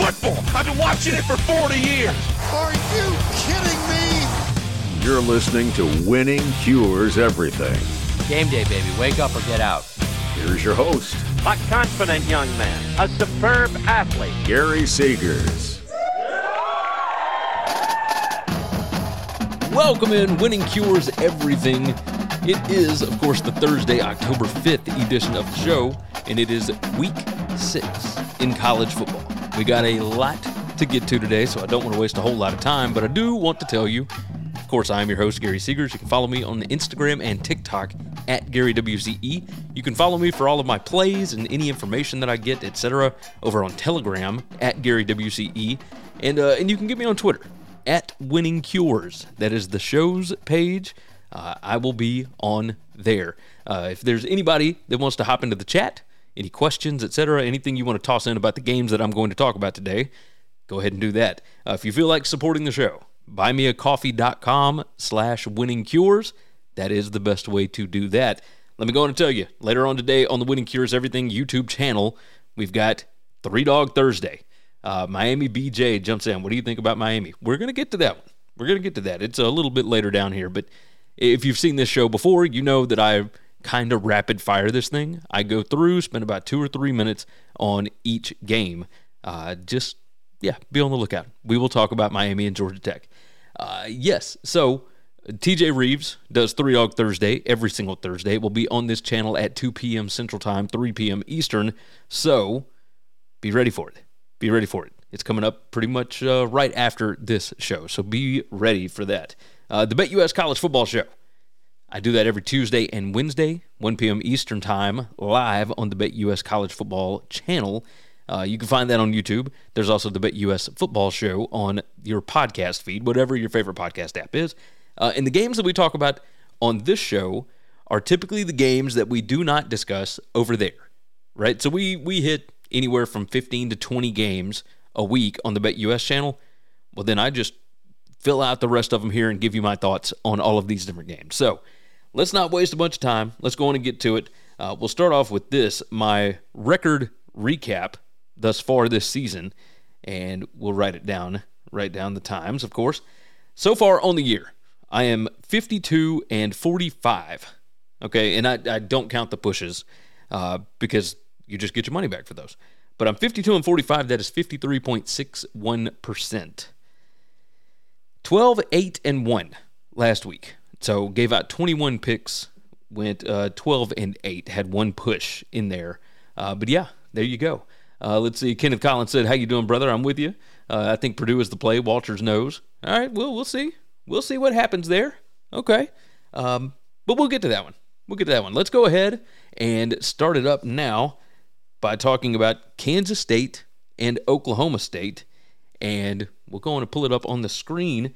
football. I've been watching it for 40 years. Are you kidding me? You're listening to Winning Cures Everything. Game day, baby. Wake up or get out. Here's your host, A confident young man, a superb athlete. Gary Seegers. Welcome in, Winning Cures Everything. It is, of course, the Thursday, October 5th edition of the show, and it is week six in college football. We got a lot to get to today, so I don't want to waste a whole lot of time, but I do want to tell you. Of course, I am your host, Gary Seegers. You can follow me on Instagram and TikTok at GaryWCE. You can follow me for all of my plays and any information that I get, etc., over on Telegram at GaryWCE. And, uh, and you can get me on Twitter at Winning Cures. That is the show's page. Uh, I will be on there. Uh, if there's anybody that wants to hop into the chat, any questions, etc., anything you want to toss in about the games that I'm going to talk about today, go ahead and do that. Uh, if you feel like supporting the show, buymeacoffee.com slash winning cures. That is the best way to do that. Let me go on and tell you, later on today on the Winning Cures Everything YouTube channel, we've got Three Dog Thursday. Uh, Miami BJ jumps in. What do you think about Miami? We're going to get to that one. We're going to get to that. It's a little bit later down here, but if you've seen this show before, you know that I kind of rapid fire this thing. I go through, spend about two or three minutes on each game. Uh, just, yeah, be on the lookout. We will talk about Miami and Georgia Tech. Uh, yes, so TJ Reeves does Three Dog Thursday every single Thursday. It will be on this channel at 2 p.m. Central Time, 3 p.m. Eastern. So be ready for it. Be ready for it. It's coming up pretty much uh, right after this show. So be ready for that. Uh, the BetUS College Football Show. I do that every Tuesday and Wednesday, 1 p.m. Eastern Time, live on the BetUS College Football channel. Uh, you can find that on YouTube. There's also the BetUS Football Show on your podcast feed, whatever your favorite podcast app is. Uh, and the games that we talk about on this show are typically the games that we do not discuss over there, right? So we we hit anywhere from 15 to 20 games a week on the BetUS channel. Well, then I just fill out the rest of them here and give you my thoughts on all of these different games. So let's not waste a bunch of time. Let's go on and get to it. Uh, we'll start off with this my record recap thus far this season, and we'll write it down, write down the times, of course. So far on the year, I am 52 and 45. Okay, and I, I don't count the pushes uh, because you just get your money back for those. But I'm 52 and 45. That is 53.61%. 12, 8, and 1 last week. So gave out 21 picks, went uh, 12 and 8, had one push in there. Uh, but yeah, there you go. Uh, let's see. Kenneth Collins said, "How you doing, brother? I'm with you. Uh, I think Purdue is the play. Walters knows. All right. Well, we'll see. We'll see what happens there. Okay. Um, but we'll get to that one. We'll get to that one. Let's go ahead and start it up now by talking about Kansas State and Oklahoma State, and we're going to pull it up on the screen.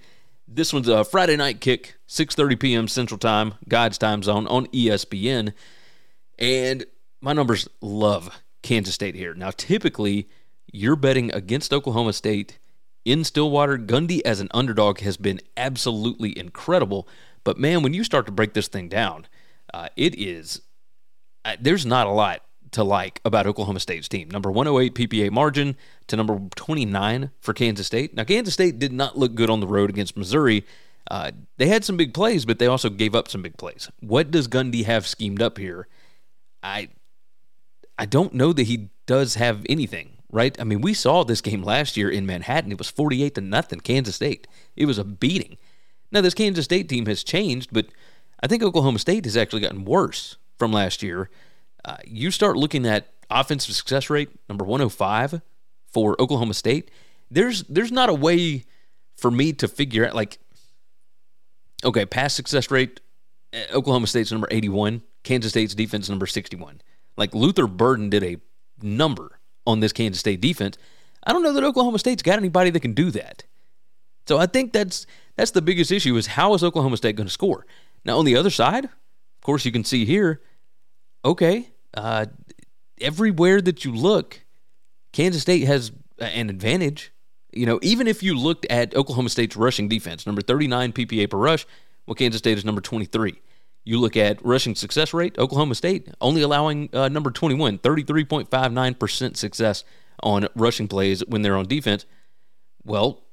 This one's a Friday night kick, 6:30 p.m. Central Time, God's time zone on ESPN, and my numbers love Kansas State here. Now, typically, you're betting against Oklahoma State in Stillwater. Gundy as an underdog has been absolutely incredible. But man, when you start to break this thing down, uh, it is uh, there's not a lot to like about Oklahoma State's team. Number 108 PPA margin to number 29 for Kansas State. Now, Kansas State did not look good on the road against Missouri. Uh, they had some big plays, but they also gave up some big plays. What does Gundy have schemed up here? I I don't know that he does have anything, right? I mean, we saw this game last year in Manhattan. It was 48 to nothing, Kansas State. It was a beating. Now, this Kansas State team has changed, but I think Oklahoma State has actually gotten worse from last year. Uh, you start looking at offensive success rate, number 105 for Oklahoma State. There's there's not a way for me to figure out like okay, pass success rate uh, Oklahoma State's number 81, Kansas State's defense number 61. Like Luther Burden did a number on this Kansas State defense. I don't know that Oklahoma State's got anybody that can do that. So I think that's that's the biggest issue is how is Oklahoma State going to score? Now on the other side, of course you can see here, okay, uh, everywhere that you look, Kansas State has an advantage. You know, even if you looked at Oklahoma State's rushing defense, number 39 PPA per rush, well, Kansas State is number 23. You look at rushing success rate, Oklahoma State only allowing uh, number 21, 33.59% success on rushing plays when they're on defense. Well,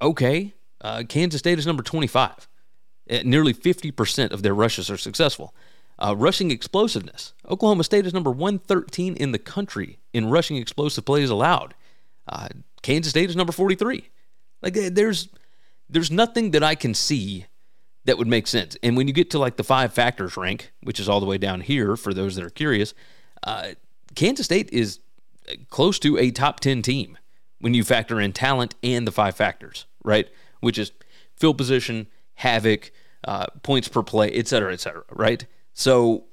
okay. Uh, Kansas State is number 25. Uh, nearly 50% of their rushes are successful. Uh, rushing explosiveness. Oklahoma State is number 113 in the country in rushing explosive plays allowed. Uh, Kansas State is number 43. Like there's there's nothing that I can see that would make sense. And when you get to like the five factors rank, which is all the way down here for those that are curious, uh, Kansas State is close to a top 10 team when you factor in talent and the five factors, right? Which is field position, havoc, uh, points per play, et cetera, et cetera, right? So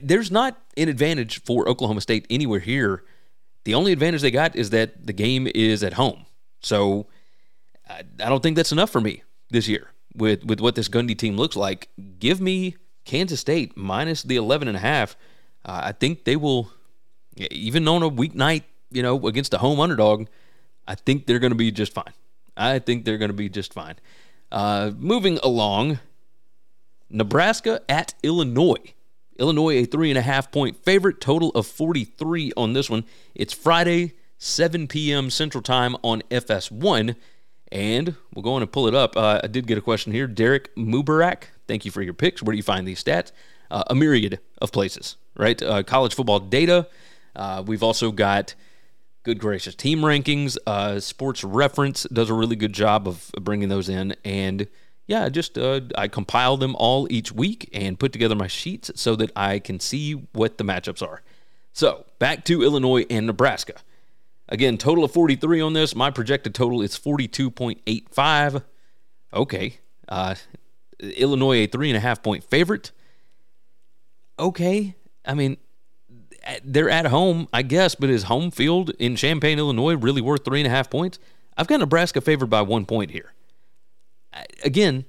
there's not an advantage for Oklahoma State anywhere here. The only advantage they got is that the game is at home. So I, I don't think that's enough for me this year with, with what this Gundy team looks like. Give me Kansas State minus the 11 and a half. Uh, I think they will, even on a weeknight, you know, against a home underdog, I think they're going to be just fine. I think they're going to be just fine. Uh, moving along, Nebraska at Illinois. Illinois, a three and a half point favorite, total of 43 on this one. It's Friday, 7 p.m. Central Time on FS1. And we'll go on and pull it up. Uh, I did get a question here. Derek Mubarak, thank you for your picks. Where do you find these stats? Uh, a myriad of places, right? Uh, college football data. Uh, we've also got good gracious team rankings. Uh, Sports Reference does a really good job of bringing those in. And yeah, just uh, I compile them all each week and put together my sheets so that I can see what the matchups are. So back to Illinois and Nebraska. Again, total of 43 on this. My projected total is 42.85. Okay. Uh, Illinois, a three and a half point favorite. Okay. I mean, they're at home, I guess, but is home field in Champaign, Illinois really worth three and a half points? I've got Nebraska favored by one point here. Again,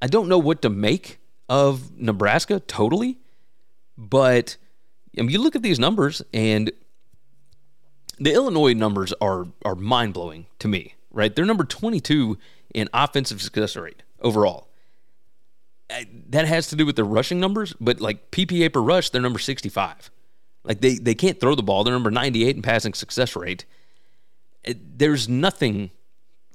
I don't know what to make of Nebraska totally, but I mean, you look at these numbers and the Illinois numbers are are mind blowing to me. Right, they're number 22 in offensive success rate overall. That has to do with their rushing numbers, but like PPA per rush, they're number 65. Like they they can't throw the ball. They're number 98 in passing success rate. There's nothing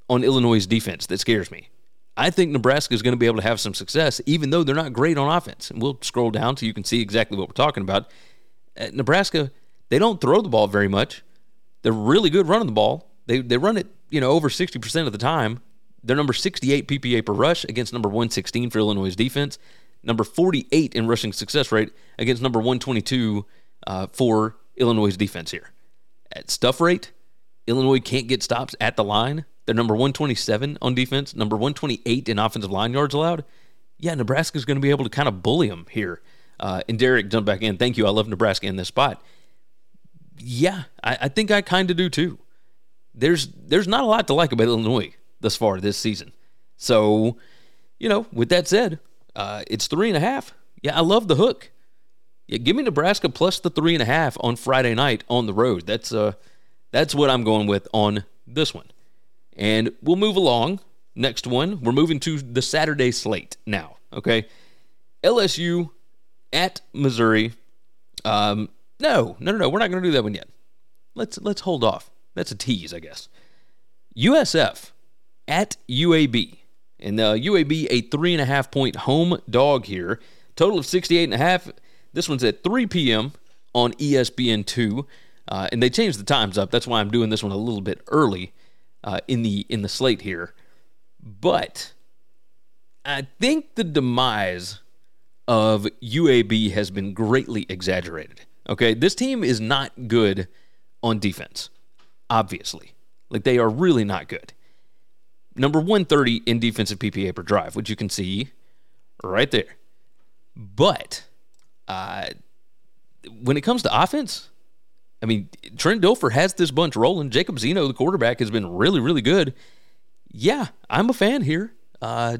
on Illinois' defense that scares me. I think Nebraska is going to be able to have some success, even though they're not great on offense. And we'll scroll down so you can see exactly what we're talking about. At Nebraska, they don't throw the ball very much. They're really good running the ball. They they run it, you know, over 60% of the time. They're number 68 PPA per rush against number 116 for Illinois' defense. Number 48 in rushing success rate against number 122 uh, for Illinois' defense here. At stuff rate, Illinois can't get stops at the line. They're number 127 on defense, number 128 in offensive line yards allowed. Yeah, Nebraska's going to be able to kind of bully them here. Uh, and Derek jumped back in. Thank you. I love Nebraska in this spot yeah, I, I think I kind of do too. There's there's not a lot to like about Illinois thus far this season. So, you know, with that said, uh, it's three and a half. Yeah, I love the hook. Yeah, give me Nebraska plus the three and a half on Friday night on the road. That's uh, that's what I'm going with on this one. And we'll move along. Next one, we're moving to the Saturday slate now. Okay, LSU at Missouri. Um, no, no, no, no. We're not going to do that one yet. Let's let's hold off. That's a tease, I guess. USF at UAB. And uh, UAB a three and a half point home dog here. Total of 68 and a half. This one's at 3 p.m. on ESPN2. Uh, and they changed the times up. That's why I'm doing this one a little bit early uh, in the in the slate here. But I think the demise of UAB has been greatly exaggerated. Okay, this team is not good on defense, obviously. Like they are really not good. Number 130 in defensive PPA per drive, which you can see right there. But uh, when it comes to offense, I mean, Trent Dilfer has this bunch rolling. Jacob Zeno, the quarterback, has been really, really good. Yeah, I'm a fan here. Uh,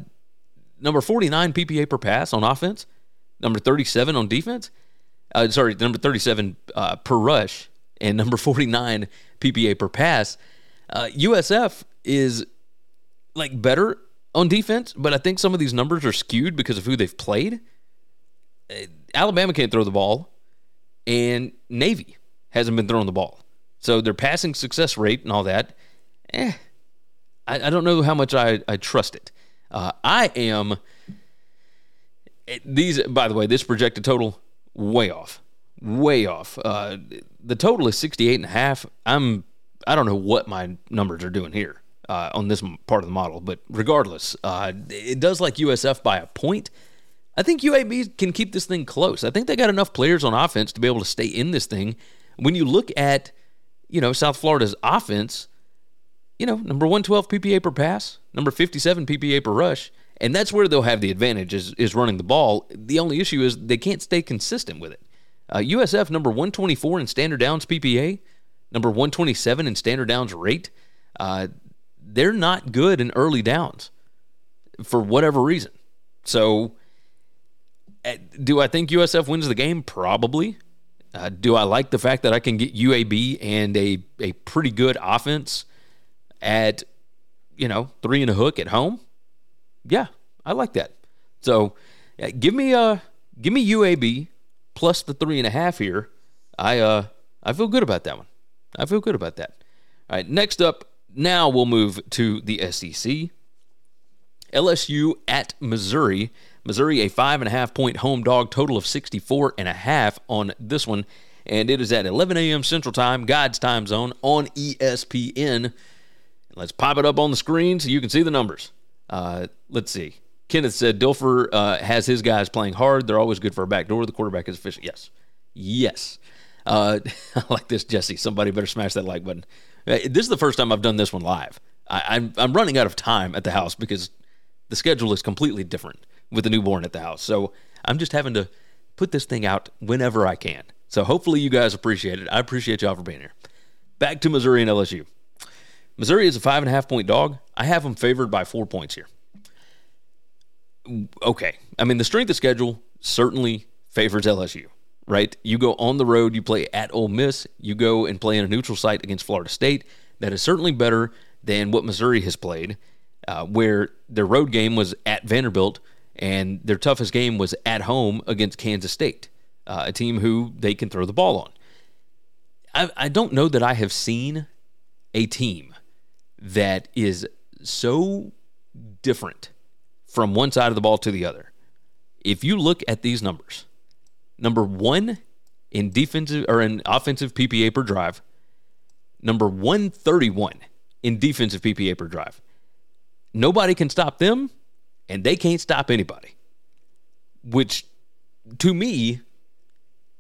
number 49 PPA per pass on offense, number 37 on defense uh, sorry, number 37 uh, per rush and number 49 PPA per pass. Uh, USF is like better on defense, but I think some of these numbers are skewed because of who they've played. Uh, Alabama can't throw the ball, and Navy hasn't been throwing the ball. So their passing success rate and all that, eh, I, I don't know how much I, I trust it. Uh, I am these. By the way, this projected total way off, way off. Uh, the total is 68 and a half. I'm I don't know what my numbers are doing here uh, on this part of the model, but regardless, uh, it does like USF by a point. I think UAB can keep this thing close. I think they got enough players on offense to be able to stay in this thing. When you look at, you know, South Florida's offense, you know, number 112 PPA per pass, number 57 PPA per rush, and that's where they'll have the advantage is, is running the ball. The only issue is they can't stay consistent with it. Uh, USF number 124 in standard downs PPA, number 127 in standard downs rate. Uh, they're not good in early downs for whatever reason. So, uh, do I think USF wins the game? Probably. Uh, do I like the fact that I can get UAB and a, a pretty good offense at, you know, three and a hook at home? Yeah, I like that. So, uh, give me uh, give me UAB plus the three and a half here. I uh I feel good about that one. I feel good about that. All right, next up, now we'll move to the SEC. LSU at Missouri. Missouri, a five and a half point home dog, total of 64 and a half on this one. And it is at 11 a.m. Central Time, God's time zone on ESPN. Let's pop it up on the screen so you can see the numbers. Uh, let's see. Kenneth said Dilfer uh, has his guys playing hard. They're always good for a back door. The quarterback is efficient. Yes. Yes. Uh, I like this, Jesse. Somebody better smash that like button. This is the first time I've done this one live. I, I'm, I'm running out of time at the house because the schedule is completely different with a newborn at the house. So I'm just having to put this thing out whenever I can. So hopefully you guys appreciate it. I appreciate y'all for being here. Back to Missouri and LSU. Missouri is a five and a half point dog. I have them favored by four points here. Okay. I mean, the strength of schedule certainly favors LSU, right? You go on the road, you play at Ole Miss, you go and play in a neutral site against Florida State. That is certainly better than what Missouri has played, uh, where their road game was at Vanderbilt and their toughest game was at home against Kansas State, uh, a team who they can throw the ball on. I, I don't know that I have seen a team that is so different from one side of the ball to the other. If you look at these numbers, number one in defensive or in offensive PPA per drive, number 131 in defensive PPA per drive. Nobody can stop them, and they can't stop anybody, which to me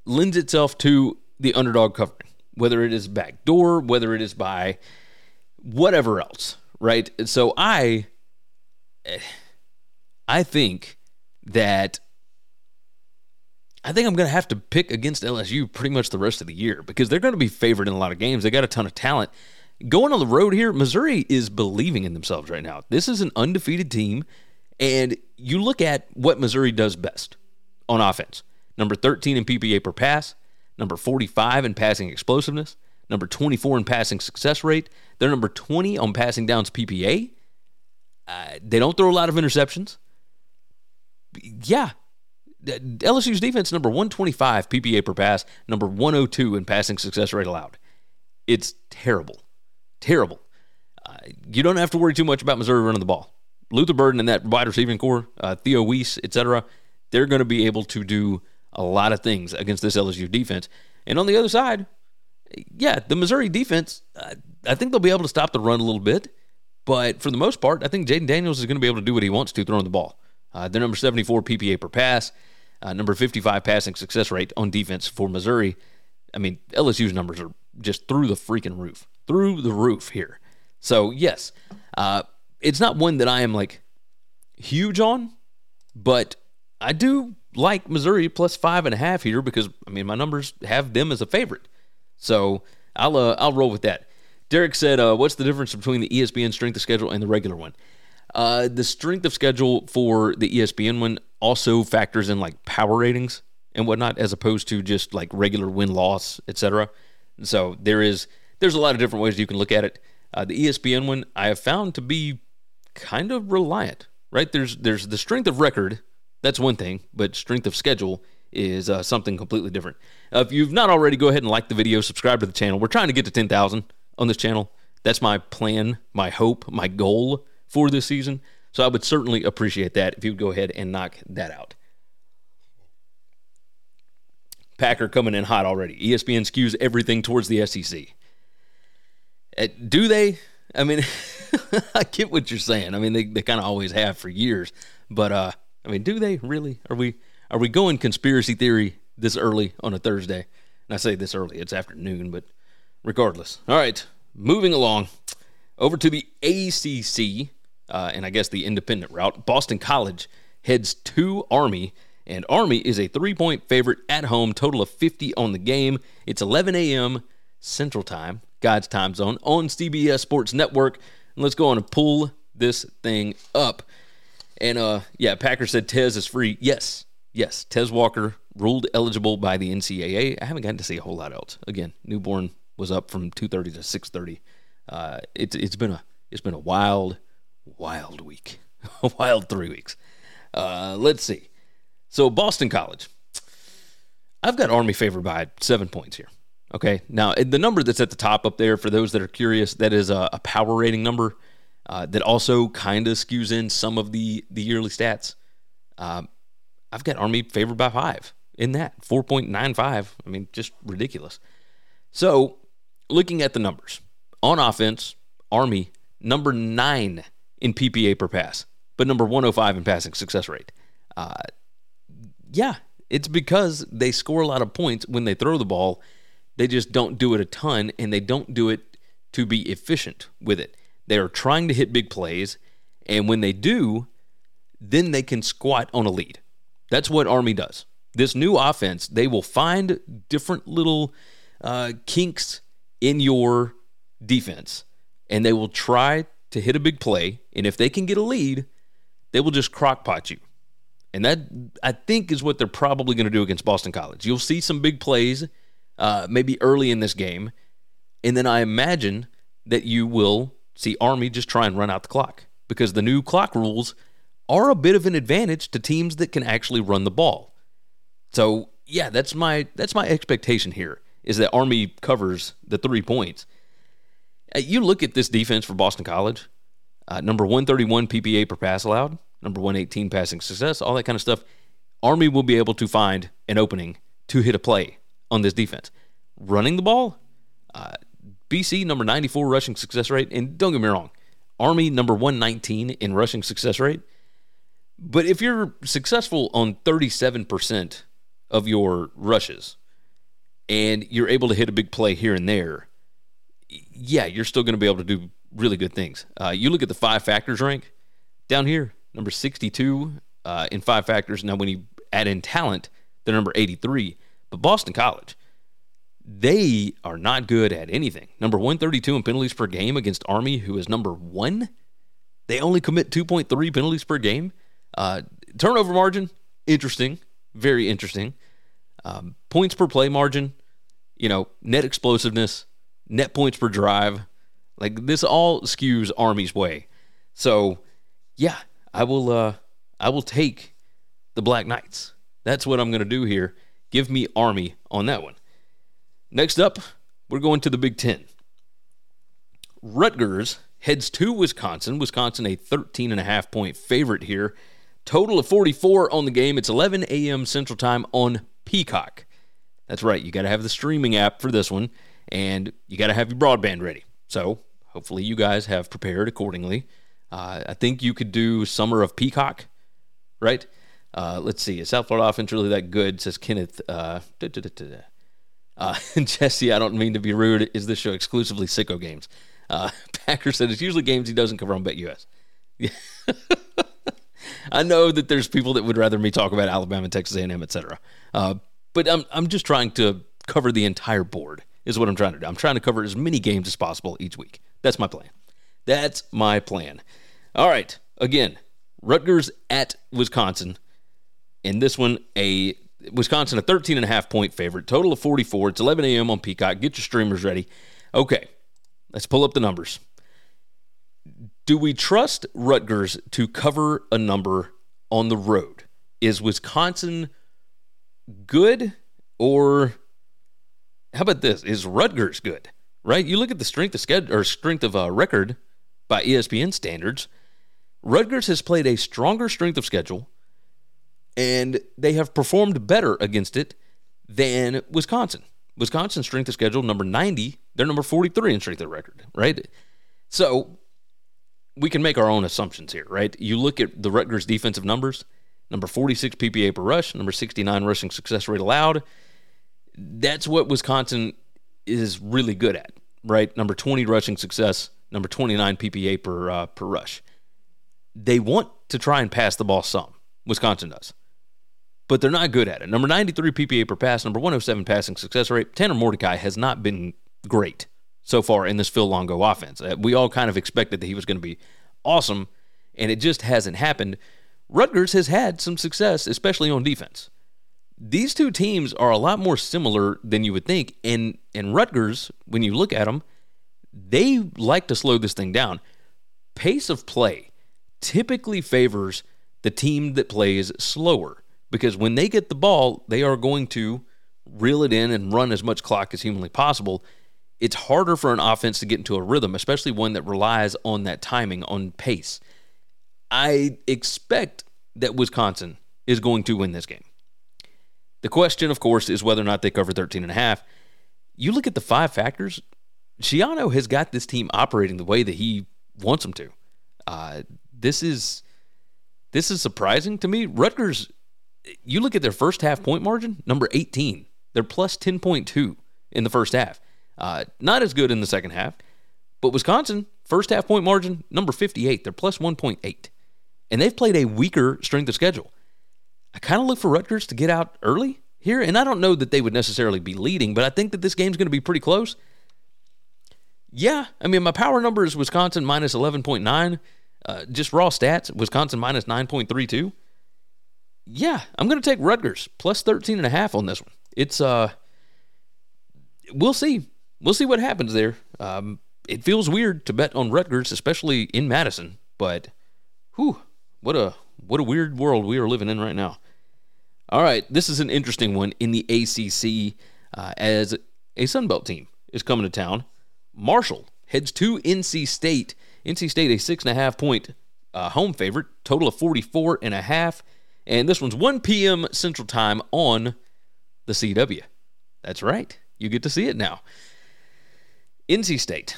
lends itself to the underdog covering, whether it is backdoor, whether it is by whatever else, right? So I I think that I think I'm going to have to pick against LSU pretty much the rest of the year because they're going to be favored in a lot of games. They got a ton of talent. Going on the road here, Missouri is believing in themselves right now. This is an undefeated team, and you look at what Missouri does best on offense. Number 13 in PPA per pass, number 45 in passing explosiveness, number 24 in passing success rate. They're number 20 on passing downs PPA. Uh, they don't throw a lot of interceptions. Yeah. LSU's defense number 125 PPA per pass, number 102 in passing success rate allowed. It's terrible. Terrible. Uh, you don't have to worry too much about Missouri running the ball. Luther Burden and that wide receiving corps, uh, Theo Wease, etc., they're going to be able to do a lot of things against this LSU defense. And on the other side, yeah, the Missouri defense, uh, I think they'll be able to stop the run a little bit. But for the most part, I think Jayden Daniels is going to be able to do what he wants to throwing the ball. Uh, they're number 74 PPA per pass, uh, number 55 passing success rate on defense for Missouri. I mean, LSU's numbers are just through the freaking roof, through the roof here. So, yes, uh, it's not one that I am like huge on, but I do like Missouri plus five and a half here because, I mean, my numbers have them as a favorite. So I'll uh, I'll roll with that. Derek said, uh, "What's the difference between the ESPN strength of schedule and the regular one?" Uh, the strength of schedule for the ESPN one also factors in like power ratings and whatnot, as opposed to just like regular win loss, etc. So there is there's a lot of different ways you can look at it. Uh, the ESPN one I have found to be kind of reliant. Right there's there's the strength of record, that's one thing, but strength of schedule is uh, something completely different. Uh, if you've not already, go ahead and like the video, subscribe to the channel. We're trying to get to 10,000 on this channel. That's my plan, my hope, my goal for this season. So I would certainly appreciate that if you would go ahead and knock that out. Packer coming in hot already. ESPN skews everything towards the SEC. Uh, do they? I mean, I get what you're saying. I mean, they, they kind of always have for years. But uh, I mean, do they really? Are we are we going conspiracy theory this early on a Thursday? And I say this early; it's afternoon, but regardless. All right, moving along over to the ACC, uh, and I guess the independent route. Boston College heads to Army and Army is a three point favorite at home, total of 50 on the game. It's 11 a.m. Central Time, God's time zone, on CBS Sports Network. And let's go on and pull this thing up. And uh, yeah, Packer said Tez is free. Yes, yes. Tez Walker ruled eligible by the NCAA. I haven't gotten to see a whole lot else. Again, newborn was up from 2:30 to 6:30. Uh, it's it's been a it's been a wild, wild week, a wild three weeks. Uh, let's see. So Boston College, I've got Army favored by seven points here. Okay, now the number that's at the top up there for those that are curious, that is a, a power rating number uh, that also kind of skews in some of the the yearly stats. Um, I've got Army favored by five in that four point nine five. I mean, just ridiculous. So, looking at the numbers on offense, Army number nine in PPA per pass, but number 105 in passing success rate. Uh, yeah, it's because they score a lot of points when they throw the ball. They just don't do it a ton, and they don't do it to be efficient with it. They are trying to hit big plays, and when they do, then they can squat on a lead. That's what Army does. This new offense, they will find different little uh, kinks in your defense, and they will try to hit a big play. And if they can get a lead, they will just crockpot you. And that, I think, is what they're probably going to do against Boston College. You'll see some big plays uh, maybe early in this game. And then I imagine that you will see Army just try and run out the clock because the new clock rules are a bit of an advantage to teams that can actually run the ball. So, yeah, that's my that's my expectation here is that Army covers the 3 points. Uh, you look at this defense for Boston College, uh, number 131 PPA per pass allowed number 118 passing success, all that kind of stuff. Army will be able to find an opening to hit a play on this defense. Running the ball, uh, BC number 94 rushing success rate, and don't get me wrong, Army number 119 in rushing success rate. But if you're successful on 37% of your rushes and you're able to hit a big play here and there, yeah, you're still going to be able to do really good things. Uh, you look at the five factors rank down here, number 62 uh, in five factors. Now, when you add in talent, they're number 83. But Boston College, they are not good at anything. Number 132 in penalties per game against Army, who is number one. They only commit 2.3 penalties per game. Uh, turnover margin, interesting, very interesting. Um, points per play margin, you know, net explosiveness, net points per drive. Like this all skews Army's way. So, yeah, I will uh I will take the Black Knights. That's what I'm going to do here. Give me Army on that one. Next up, we're going to the Big 10. Rutgers heads to Wisconsin. Wisconsin a 13 and a half point favorite here. Total of 44 on the game. It's 11 a.m. Central Time on Peacock. That's right. You got to have the streaming app for this one, and you got to have your broadband ready. So hopefully you guys have prepared accordingly. Uh, I think you could do Summer of Peacock, right? Uh, let's see. Is South Florida offense really that good? Says Kenneth. Uh, uh, Jesse, I don't mean to be rude. Is this show exclusively sicko games? Uh, Packer said it's usually games he doesn't cover on BetUS. I know that there's people that would rather me talk about Alabama, Texas A&M, etc. Uh, but I'm I'm just trying to cover the entire board. Is what I'm trying to do. I'm trying to cover as many games as possible each week. That's my plan. That's my plan. All right. Again, Rutgers at Wisconsin. In this one, a Wisconsin, a 13 and a half point favorite, total of 44. It's 11 a.m. on Peacock. Get your streamers ready. Okay, let's pull up the numbers. Do we trust Rutgers to cover a number on the road? Is Wisconsin good or how about this? Is Rutgers good? Right? You look at the strength of schedule or strength of uh, record by ESPN standards. Rutgers has played a stronger strength of schedule, and they have performed better against it than Wisconsin. Wisconsin's strength of schedule number 90, they're number 43 in strength of record, right? So we can make our own assumptions here, right? You look at the Rutgers defensive numbers, number 46 PPA per rush, number 69 rushing success rate allowed. That's what Wisconsin is really good at, right? Number 20 rushing success, number 29 PPA per uh, per rush. They want to try and pass the ball some. Wisconsin does. But they're not good at it. Number 93 PPA per pass, number 107 passing success rate. Tanner Mordecai has not been great so far in this Phil Longo offense. Uh, we all kind of expected that he was going to be awesome, and it just hasn't happened. Rutgers has had some success, especially on defense. These two teams are a lot more similar than you would think, and and Rutgers, when you look at them, they like to slow this thing down. Pace of play typically favors the team that plays slower because when they get the ball, they are going to reel it in and run as much clock as humanly possible. It's harder for an offense to get into a rhythm, especially one that relies on that timing, on pace. I expect that Wisconsin is going to win this game. The question, of course, is whether or not they cover 13 and a half. You look at the five factors, Schiano has got this team operating the way that he wants them to. Uh, this is this is surprising to me. Rutgers, you look at their first half point margin, number 18. They're plus 10.2 in the first half. Uh, not as good in the second half. But Wisconsin, first half point margin, number 58. They're plus 1.8. And they've played a weaker strength of schedule. I kind of look for Rutgers to get out early here. And I don't know that they would necessarily be leading, but I think that this game's going to be pretty close. Yeah, I mean, my power number is Wisconsin minus 11.9. Uh, just raw stats, Wisconsin minus 9.32. Yeah, I'm going to take Rutgers plus 13 and a half on this one. It's, uh, we'll see. We'll see what happens there. Um, it feels weird to bet on Rutgers, especially in Madison, but whew, what a, what a weird world we are living in right now. All right, this is an interesting one in the ACC uh, as a Sun Belt team is coming to town. Marshall heads to NC State NC State a six and a half point uh, home favorite, total of 44 and a half. And this one's 1 p.m. Central Time on the CW. That's right. You get to see it now. NC State.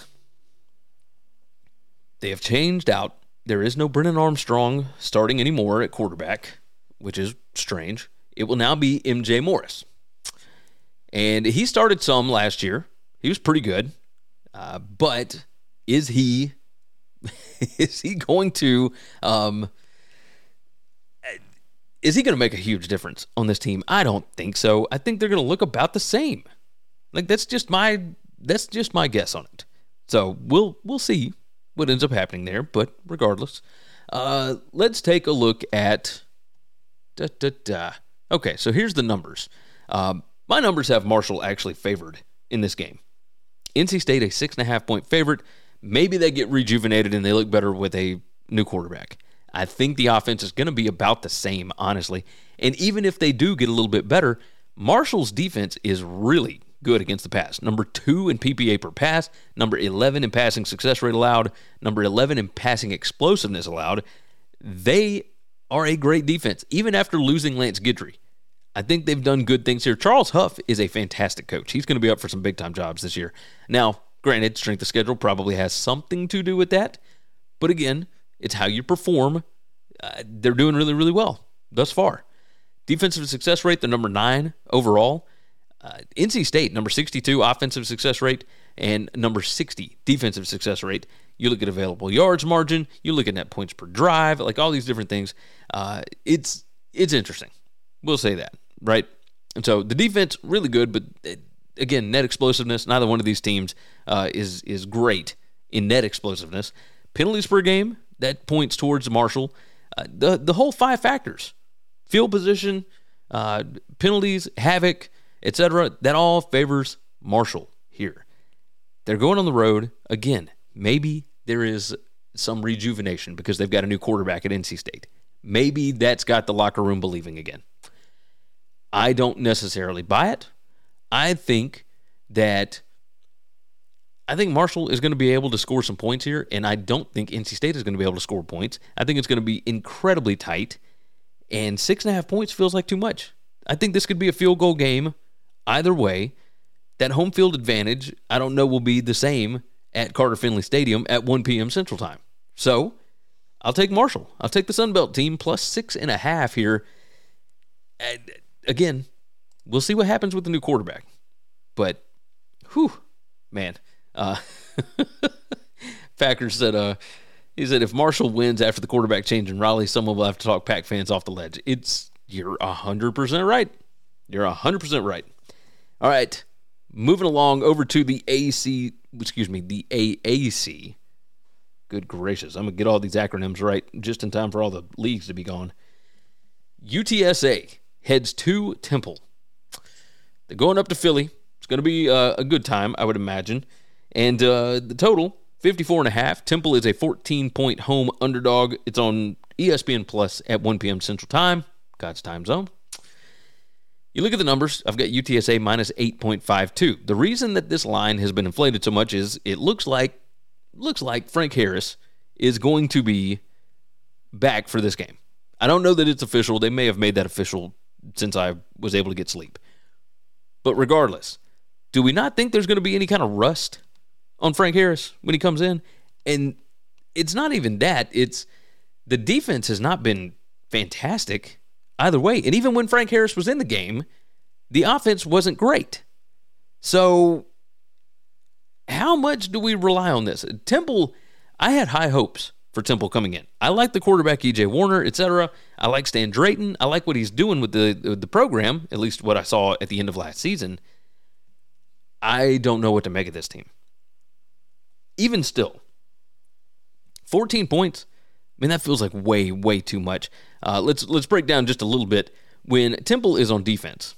They have changed out. There is no Brennan Armstrong starting anymore at quarterback, which is strange. It will now be MJ Morris. And he started some last year. He was pretty good. Uh, but is he is he going to um, is he going to make a huge difference on this team? I don't think so. I think they're going to look about the same. Like that's just my that's just my guess on it. So we'll we'll see what ends up happening there. But regardless, uh, let's take a look at. Da, da, da. Okay, so here's the numbers. Um, my numbers have Marshall actually favored in this game. NC State a six and a half point favorite. Maybe they get rejuvenated and they look better with a new quarterback. I think the offense is going to be about the same, honestly. And even if they do get a little bit better, Marshall's defense is really good against the pass. Number two in PPA per pass, number 11 in passing success rate allowed, number 11 in passing explosiveness allowed. They are a great defense, even after losing Lance Guidry. I think they've done good things here. Charles Huff is a fantastic coach. He's going to be up for some big time jobs this year. Now, Granted, strength of schedule probably has something to do with that, but again, it's how you perform. Uh, they're doing really, really well thus far. Defensive success rate, they're number nine overall. Uh, NC State, number 62 offensive success rate, and number 60 defensive success rate. You look at available yards margin, you look at net points per drive, like all these different things. Uh, it's it's interesting. We'll say that, right? And so the defense really good, but again, net explosiveness. Neither one of these teams uh, is is great in net explosiveness. Penalties per game that points towards Marshall. Uh, the the whole five factors: field position, uh, penalties, havoc, etc. That all favors Marshall here. They're going on the road again. Maybe there is some rejuvenation because they've got a new quarterback at NC State. Maybe that's got the locker room believing again. I don't necessarily buy it. I think that I think Marshall is going to be able to score some points here, and I don't think NC State is going to be able to score points. I think it's going to be incredibly tight, and six and a half points feels like too much. I think this could be a field goal game either way. That home field advantage, I don't know, will be the same at Carter Finley Stadium at 1 p.m. Central Time. So I'll take Marshall. I'll take the Sun Belt team plus six and a half here. And again, we'll see what happens with the new quarterback. But, whew, man. Uh, Packers said, uh, he said, if Marshall wins after the quarterback change in Raleigh, someone will have to talk Pack fans off the ledge. It's, you're 100% right. You're 100% right. All right. Moving along over to the AC, excuse me, the AAC. Good gracious. I'm going to get all these acronyms right just in time for all the leagues to be gone. UTSA heads to Temple. They're going up to Philly. It's going to be uh, a good time, I would imagine. And uh, the total, 54 and a half. Temple is a 14 point home underdog. It's on ESPN Plus at 1 p.m. Central Time, God's time zone. You look at the numbers, I've got UTSA minus 8.52. The reason that this line has been inflated so much is it looks like looks like Frank Harris is going to be back for this game. I don't know that it's official. They may have made that official since I was able to get sleep. But regardless, do we not think there's going to be any kind of rust on Frank Harris when he comes in? And it's not even that. It's the defense has not been fantastic either way. And even when Frank Harris was in the game, the offense wasn't great. So, how much do we rely on this? Temple, I had high hopes for Temple coming in. I like the quarterback EJ Warner, etc. I like Stan Drayton. I like what he's doing with the the program, at least what I saw at the end of last season. I don't know what to make of this team. Even still, 14 points I mean, that feels like way, way too much. Uh, let's let's break down just a little bit. When Temple is on defense,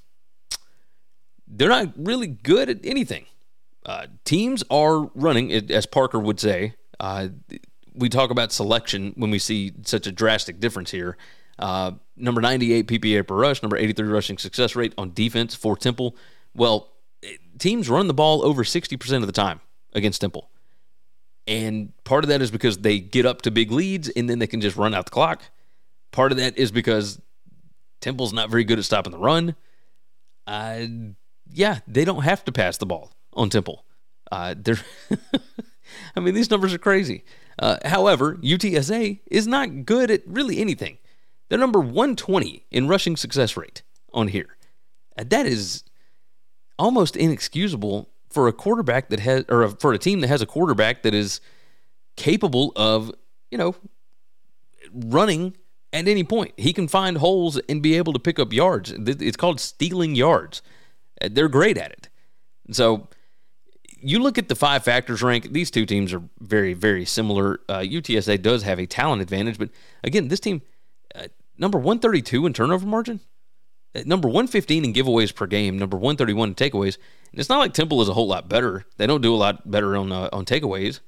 they're not really good at anything. Uh, teams are running, as Parker would say. Uh, we talk about selection when we see such a drastic difference here. Uh, number 98 PPA per rush, number 83 rushing success rate on defense for Temple. Well, teams run the ball over 60% of the time against Temple. And part of that is because they get up to big leads and then they can just run out the clock. Part of that is because Temple's not very good at stopping the run. Uh, yeah, they don't have to pass the ball on Temple. Uh, they're, I mean, these numbers are crazy. Uh, however, UTSA is not good at really anything. They're number 120 in rushing success rate on here. Uh, that is almost inexcusable for a quarterback that has, or for a team that has a quarterback that is capable of, you know, running at any point. He can find holes and be able to pick up yards. It's called stealing yards. Uh, they're great at it. So you look at the five factors rank, these two teams are very, very similar. Uh, UTSA does have a talent advantage, but again, this team, uh, number 132 in turnover margin, number 115 in giveaways per game, number 131 in takeaways. And it's not like Temple is a whole lot better. They don't do a lot better on uh, on takeaways,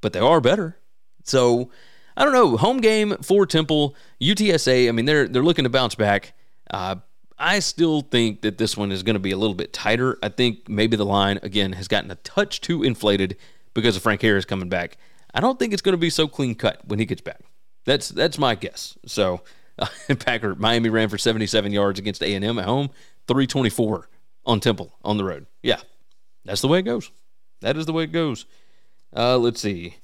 but they are better. So I don't know. Home game for Temple, UTSA. I mean, they're they're looking to bounce back. Uh, I still think that this one is going to be a little bit tighter. I think maybe the line again has gotten a touch too inflated because of Frank Harris coming back. I don't think it's going to be so clean cut when he gets back. That's that's my guess. So, Packer Miami ran for 77 yards against A&M at home, 324 on Temple on the road. Yeah, that's the way it goes. That is the way it goes. Uh, let's see.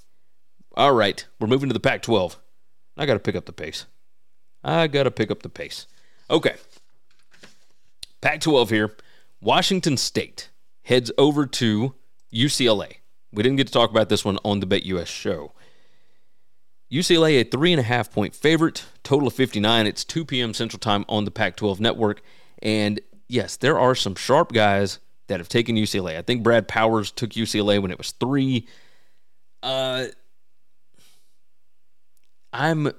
All right, we're moving to the Pac 12. I got to pick up the pace. I got to pick up the pace. Okay. Pac 12 here. Washington State heads over to UCLA. We didn't get to talk about this one on the Bet US show. UCLA, a three and a half point favorite, total of 59. It's 2 p.m. Central Time on the Pac 12 network. And yes, there are some sharp guys that have taken UCLA. I think Brad Powers took UCLA when it was three. Uh, I'm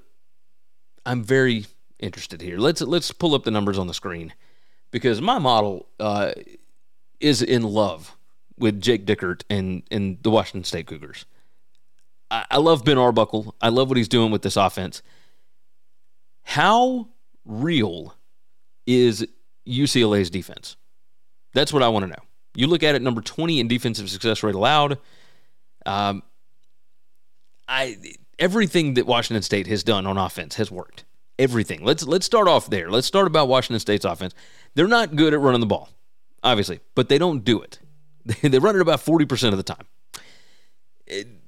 I'm very interested here. Let's let's pull up the numbers on the screen because my model uh, is in love with Jake Dickert and and the Washington State Cougars. I, I love Ben Arbuckle. I love what he's doing with this offense. How real is UCLA's defense? That's what I want to know. You look at it, number 20 in defensive success rate allowed. Um, I everything that Washington State has done on offense has worked. Everything. Let's let's start off there. Let's start about Washington State's offense. They're not good at running the ball, obviously, but they don't do it. They run it about 40% of the time.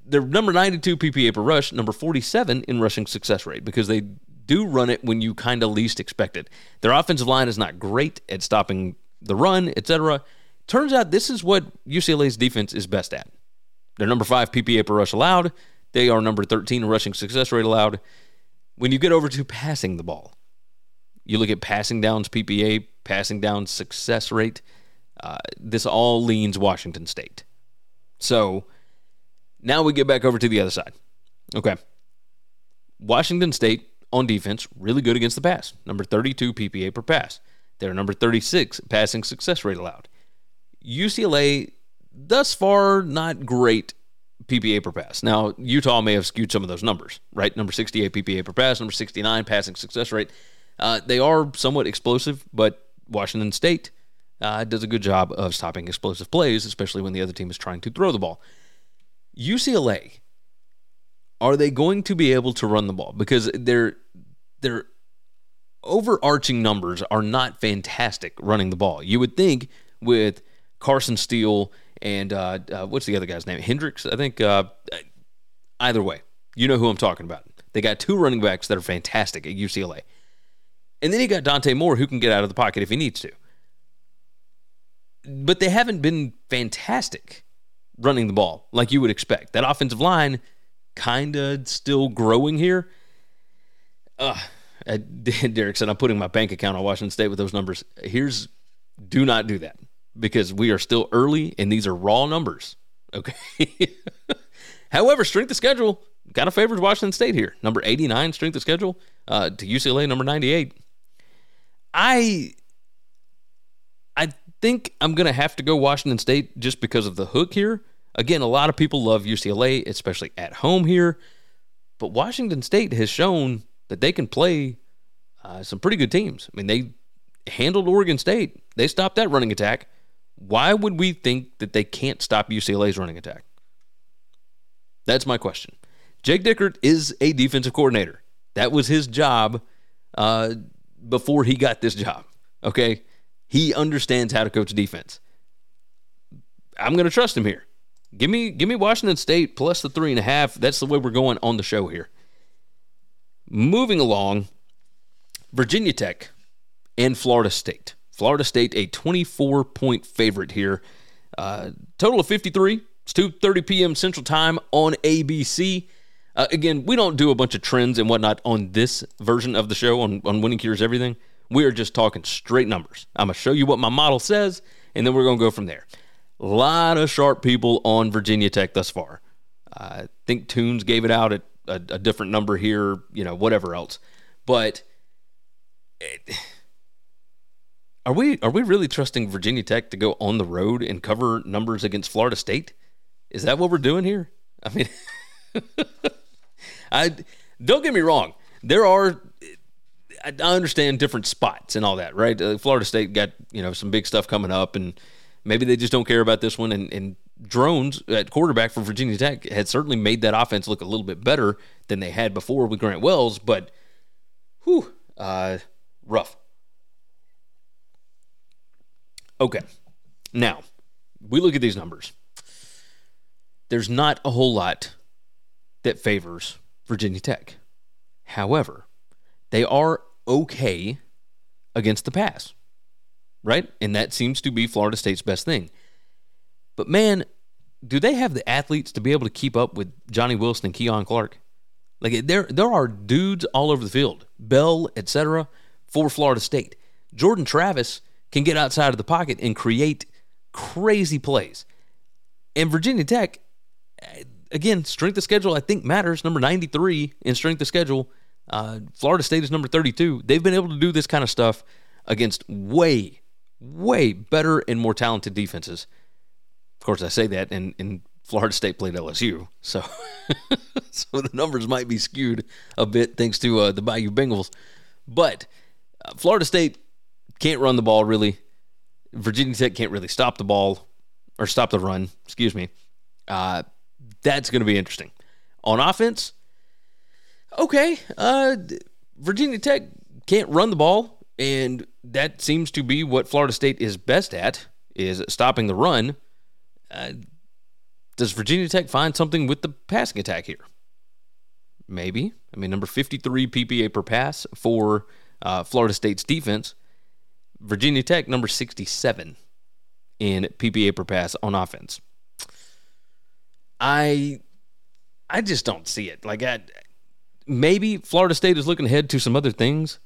They're number 92 PPA per rush, number 47 in rushing success rate because they do run it when you kind of least expect it. Their offensive line is not great at stopping the run, etc. Turns out this is what UCLA's defense is best at. They're number 5 PPA per rush allowed. They are number 13 in rushing success rate allowed. When you get over to passing the ball, you look at passing downs PPA, passing down success rate. Uh, this all leans Washington State. So now we get back over to the other side. Okay. Washington State on defense, really good against the pass. Number 32 PPA per pass. They're number 36 passing success rate allowed. UCLA, thus far, not great PPA per pass. Now, Utah may have skewed some of those numbers, right? Number 68 PPA per pass, number 69 passing success rate. Uh, they are somewhat explosive, but Washington State uh, does a good job of stopping explosive plays, especially when the other team is trying to throw the ball. UCLA, are they going to be able to run the ball? Because their their overarching numbers are not fantastic running the ball. You would think with Carson Steele and uh, uh, what's the other guy's name? Hendricks, I think. Uh, either way, you know who I'm talking about. They got two running backs that are fantastic at UCLA. And then you got Dante Moore who can get out of the pocket if he needs to. But they haven't been fantastic running the ball like you would expect. That offensive line kind of still growing here. Uh, Derek said, I'm putting my bank account on Washington State with those numbers. Here's do not do that because we are still early and these are raw numbers. Okay. However, strength of schedule kind of favors Washington State here. Number 89 strength of schedule uh, to UCLA, number 98. I I think I'm going to have to go Washington State just because of the hook here. Again, a lot of people love UCLA, especially at home here. But Washington State has shown that they can play uh, some pretty good teams. I mean, they handled Oregon State. They stopped that running attack. Why would we think that they can't stop UCLA's running attack? That's my question. Jake Dickert is a defensive coordinator. That was his job uh, before he got this job. Okay. He understands how to coach defense. I'm going to trust him here. Give me, give me Washington State plus the three and a half. That's the way we're going on the show here. Moving along, Virginia Tech and Florida State. Florida State a 24 point favorite here. Uh, total of 53. It's 2:30 p.m. Central Time on ABC. Uh, again, we don't do a bunch of trends and whatnot on this version of the show on, on Winning Cures Everything. We are just talking straight numbers. I'm going to show you what my model says, and then we're going to go from there. A lot of sharp people on Virginia Tech thus far. I think Tunes gave it out at a, a different number here, you know, whatever else. But eh, it, are we are we really trusting Virginia Tech to go on the road and cover numbers against Florida State? Is that what we're doing here? I mean, I don't get me wrong. There are I understand different spots and all that, right? Uh, Florida State got you know some big stuff coming up, and maybe they just don't care about this one. And, and Drones at quarterback for Virginia Tech had certainly made that offense look a little bit better than they had before with Grant Wells, but whew, uh, rough. Okay, now we look at these numbers. There's not a whole lot that favors Virginia Tech. However, they are okay against the pass, right? And that seems to be Florida State's best thing. But man, do they have the athletes to be able to keep up with Johnny Wilson and Keon Clark? Like there, there are dudes all over the field, Bell, etc., for Florida State. Jordan Travis can get outside of the pocket and create crazy plays. And Virginia Tech, eh, again, strength of schedule I think matters. Number 93 in strength of schedule. Uh, Florida State is number 32. They've been able to do this kind of stuff against way, way better and more talented defenses. Of course, I say that, and, and Florida State played LSU, so so the numbers might be skewed a bit thanks to uh, the Bayou Bengals. But uh, Florida State can't run the ball really. Virginia Tech can't really stop the ball or stop the run. Excuse me. Uh, that's going to be interesting. On offense, okay. Uh, Virginia Tech can't run the ball, and that seems to be what Florida State is best at is stopping the run. Uh, does Virginia Tech find something with the passing attack here? Maybe. I mean, number 53 PPA per pass for uh, Florida State's defense. Virginia Tech, number 67 in PPA per pass on offense. I I just don't see it. Like I, maybe Florida State is looking ahead to some other things,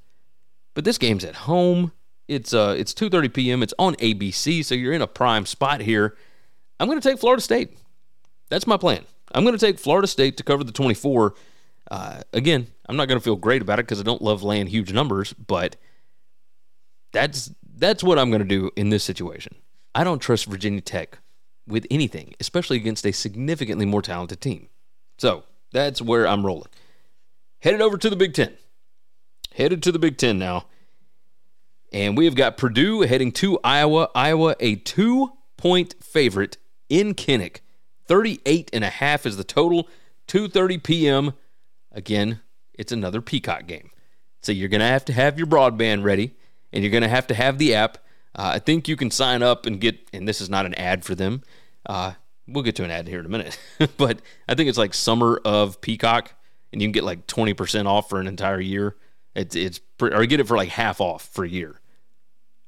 but this game's at home. It's uh it's 2:30 p.m. It's on ABC, so you're in a prime spot here. I'm going to take Florida State. That's my plan. I'm going to take Florida State to cover the 24. Uh, again, I'm not going to feel great about it because I don't love laying huge numbers, but that's that's what I'm going to do in this situation. I don't trust Virginia Tech with anything, especially against a significantly more talented team. So that's where I'm rolling. Headed over to the Big Ten. Headed to the Big Ten now. And we have got Purdue heading to Iowa. Iowa, a two point favorite in Kinnick. 38 and a half is the total. 2:30 p.m. Again, it's another Peacock game. So you're going to have to have your broadband ready and you're going to have to have the app. Uh, I think you can sign up and get, and this is not an ad for them. Uh, we'll get to an ad here in a minute, but I think it's like summer of Peacock, and you can get like 20% off for an entire year. It's, it's, or get it for like half off for a year.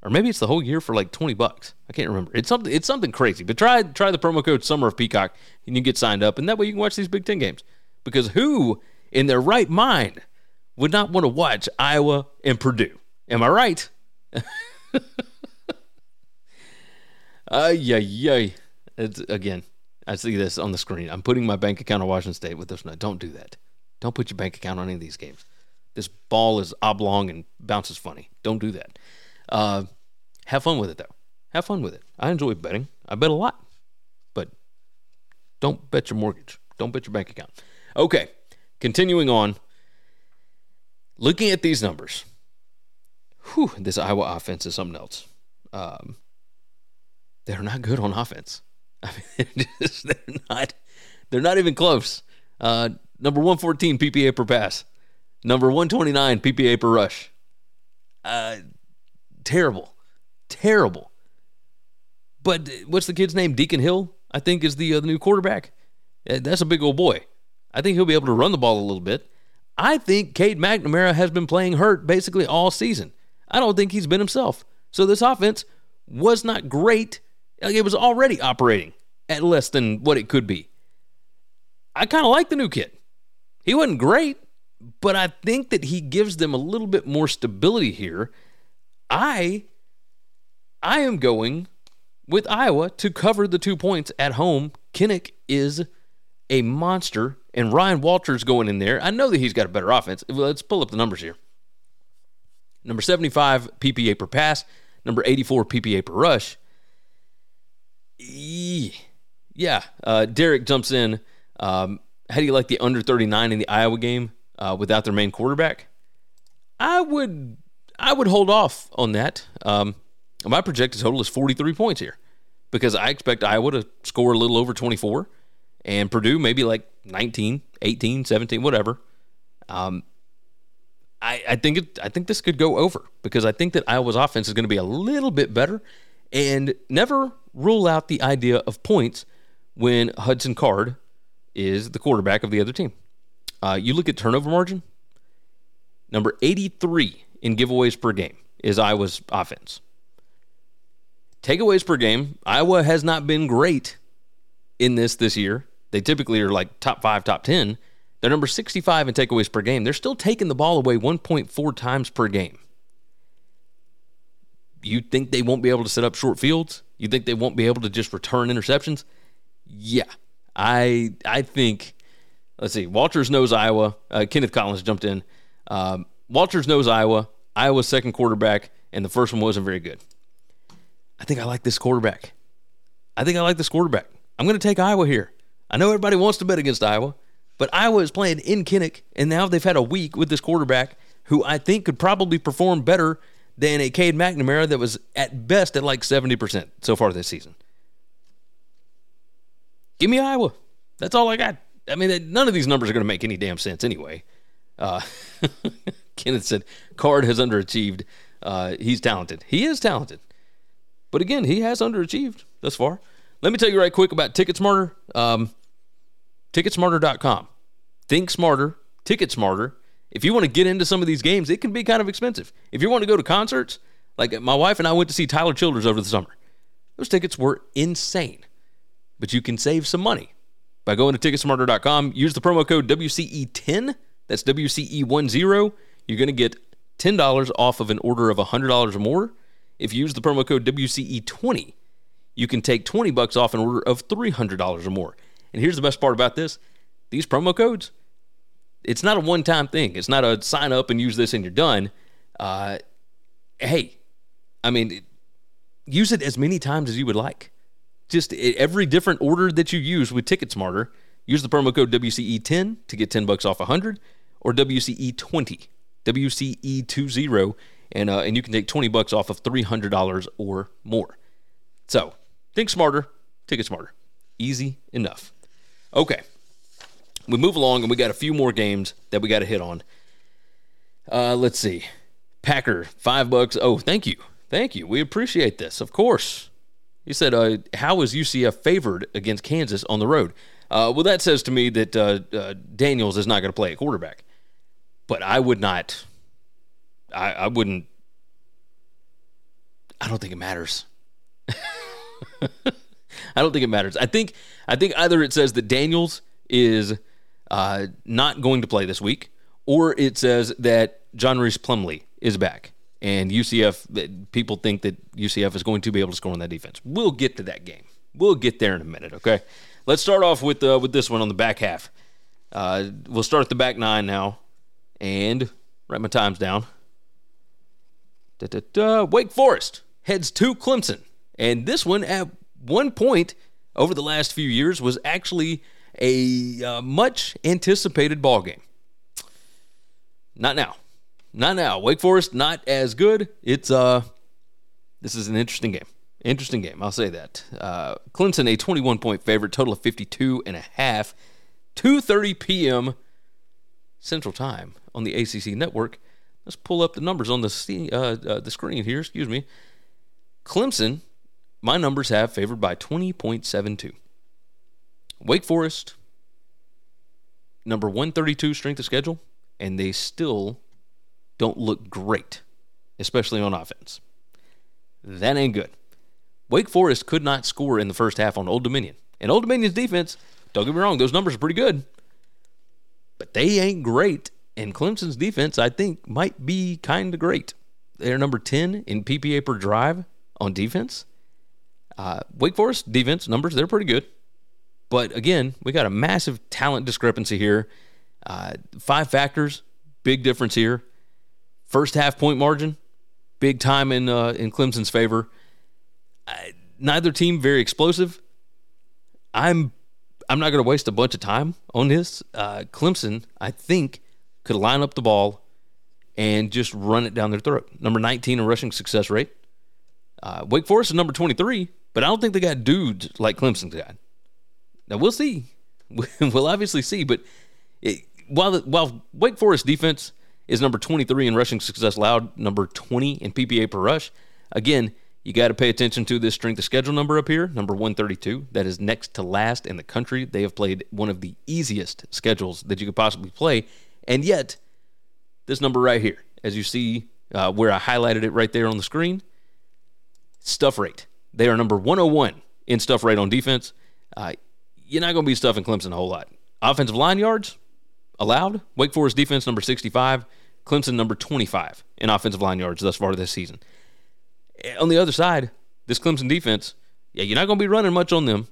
Or maybe it's the whole year for like 20 bucks. I can't remember. It's something, it's something crazy, but try, try the promo code summer of Peacock and you get signed up, and that way you can watch these Big Ten games. Because who in their right mind would not want to watch Iowa and Purdue? Am I right? Ay, ay, ay. It's, again, I see this on the screen. I'm putting my bank account on Washington State with this one. Don't do that. Don't put your bank account on any of these games. This ball is oblong and bounces funny. Don't do that. Uh, have fun with it, though. Have fun with it. I enjoy betting. I bet a lot. But don't bet your mortgage. Don't bet your bank account. Okay, continuing on. Looking at these numbers, whew, this Iowa offense is something else. Um, they're not good on offense. I mean, just, they're not. They're not even close. Uh, number 114 PPA per pass. Number 129 PPA per rush. Uh, terrible, terrible. But what's the kid's name? Deacon Hill, I think, is the, uh, the new quarterback. That's a big old boy. I think he'll be able to run the ball a little bit. I think Cade McNamara has been playing hurt basically all season. I don't think he's been himself. So this offense was not great. Like it was already operating at less than what it could be. I kind of like the new kid. He wasn't great, but I think that he gives them a little bit more stability here. I I am going with Iowa to cover the two points at home. Kinnick is a monster, and Ryan Walters going in there. I know that he's got a better offense. Let's pull up the numbers here. Number 75 PPA per pass, number 84 PPA per rush. Yeah, uh, Derek jumps in. Um, how do you like the under 39 in the Iowa game uh, without their main quarterback? I would I would hold off on that. Um, my projected total is 43 points here because I expect Iowa to score a little over 24 and Purdue maybe like 19, 18, 17, whatever. Um, I, I think it, I think this could go over because I think that Iowa's offense is going to be a little bit better, and never rule out the idea of points when Hudson Card is the quarterback of the other team. Uh, you look at turnover margin, number 83 in giveaways per game is Iowa's offense. Takeaways per game, Iowa has not been great in this this year. They typically are like top five, top 10. They're number 65 in takeaways per game. They're still taking the ball away 1.4 times per game. You think they won't be able to set up short fields? You think they won't be able to just return interceptions? Yeah. I I think let's see. Walters knows Iowa. Uh, Kenneth Collins jumped in. Um, Walters knows Iowa. Iowa's second quarterback, and the first one wasn't very good. I think I like this quarterback. I think I like this quarterback. I'm going to take Iowa here. I know everybody wants to bet against Iowa. But Iowa is playing in Kinnick, and now they've had a week with this quarterback who I think could probably perform better than a Cade McNamara that was at best at like 70% so far this season. Give me Iowa. That's all I got. I mean, none of these numbers are going to make any damn sense anyway. Uh, Kenneth said Card has underachieved. Uh, he's talented. He is talented. But again, he has underachieved thus far. Let me tell you right quick about TicketSmarter. Um, ticketsmarter.com. Think smarter, ticket smarter. If you want to get into some of these games, it can be kind of expensive. If you want to go to concerts, like my wife and I went to see Tyler Childers over the summer, those tickets were insane. But you can save some money by going to ticketsmarter.com. Use the promo code WCE10. That's WCE10. You're going to get $10 off of an order of $100 or more. If you use the promo code WCE20, you can take 20 bucks off an order of $300 or more. And here's the best part about this these promo codes, it's not a one time thing. It's not a sign up and use this and you're done. Uh, hey, I mean, use it as many times as you would like. Just every different order that you use with TicketSmarter, use the promo code WCE10 to get 10 bucks off 100 or WCE20, WCE20, and, uh, and you can take 20 bucks off of $300 or more. So think smarter, ticket smarter. Easy enough. Okay. We move along and we got a few more games that we got to hit on. Uh, let's see. Packer, five bucks. Oh, thank you. Thank you. We appreciate this, of course. He said, uh, How is UCF favored against Kansas on the road? Uh, well, that says to me that uh, uh Daniels is not going to play a quarterback. But I would not, I, I wouldn't, I don't think it matters. I don't think it matters. I think I think either it says that Daniels is uh, not going to play this week, or it says that John Rhys Plumlee is back, and UCF people think that UCF is going to be able to score on that defense. We'll get to that game. We'll get there in a minute. Okay, let's start off with uh, with this one on the back half. Uh, we'll start at the back nine now, and write my times down. Da, da, da. Wake Forest heads to Clemson, and this one at one point over the last few years was actually a uh, much anticipated ball game. Not now. Not now. Wake Forest not as good. It's uh this is an interesting game. Interesting game, I'll say that. Uh, Clemson a 21 point favorite, total of 52 and a half. 2:30 p.m. Central Time on the ACC network. Let's pull up the numbers on the uh, uh, the screen here, excuse me. Clemson my numbers have favored by 20.72. Wake Forest, number 132 strength of schedule, and they still don't look great, especially on offense. That ain't good. Wake Forest could not score in the first half on Old Dominion. And Old Dominion's defense, don't get me wrong, those numbers are pretty good, but they ain't great. And Clemson's defense, I think, might be kind of great. They're number 10 in PPA per drive on defense. Uh, Wake Forest defense numbers, they're pretty good. But again, we got a massive talent discrepancy here. Uh, five factors, big difference here. First half point margin, big time in uh, in Clemson's favor. I, neither team very explosive. I'm I'm not going to waste a bunch of time on this. Uh, Clemson, I think, could line up the ball and just run it down their throat. Number 19 in rushing success rate. Uh, Wake Forest is number 23. But I don't think they got dudes like Clemson's got. Now we'll see. we'll obviously see. But it, while the, while Wake Forest defense is number 23 in rushing success allowed, number 20 in PPA per rush, again, you got to pay attention to this strength of schedule number up here, number 132. That is next to last in the country. They have played one of the easiest schedules that you could possibly play. And yet, this number right here, as you see uh, where I highlighted it right there on the screen, stuff rate. They are number 101 in stuff rate on defense. Uh, you're not going to be stuffing Clemson a whole lot. Offensive line yards allowed. Wake Forest defense number 65. Clemson number 25 in offensive line yards thus far this season. On the other side, this Clemson defense, yeah, you're not going to be running much on them.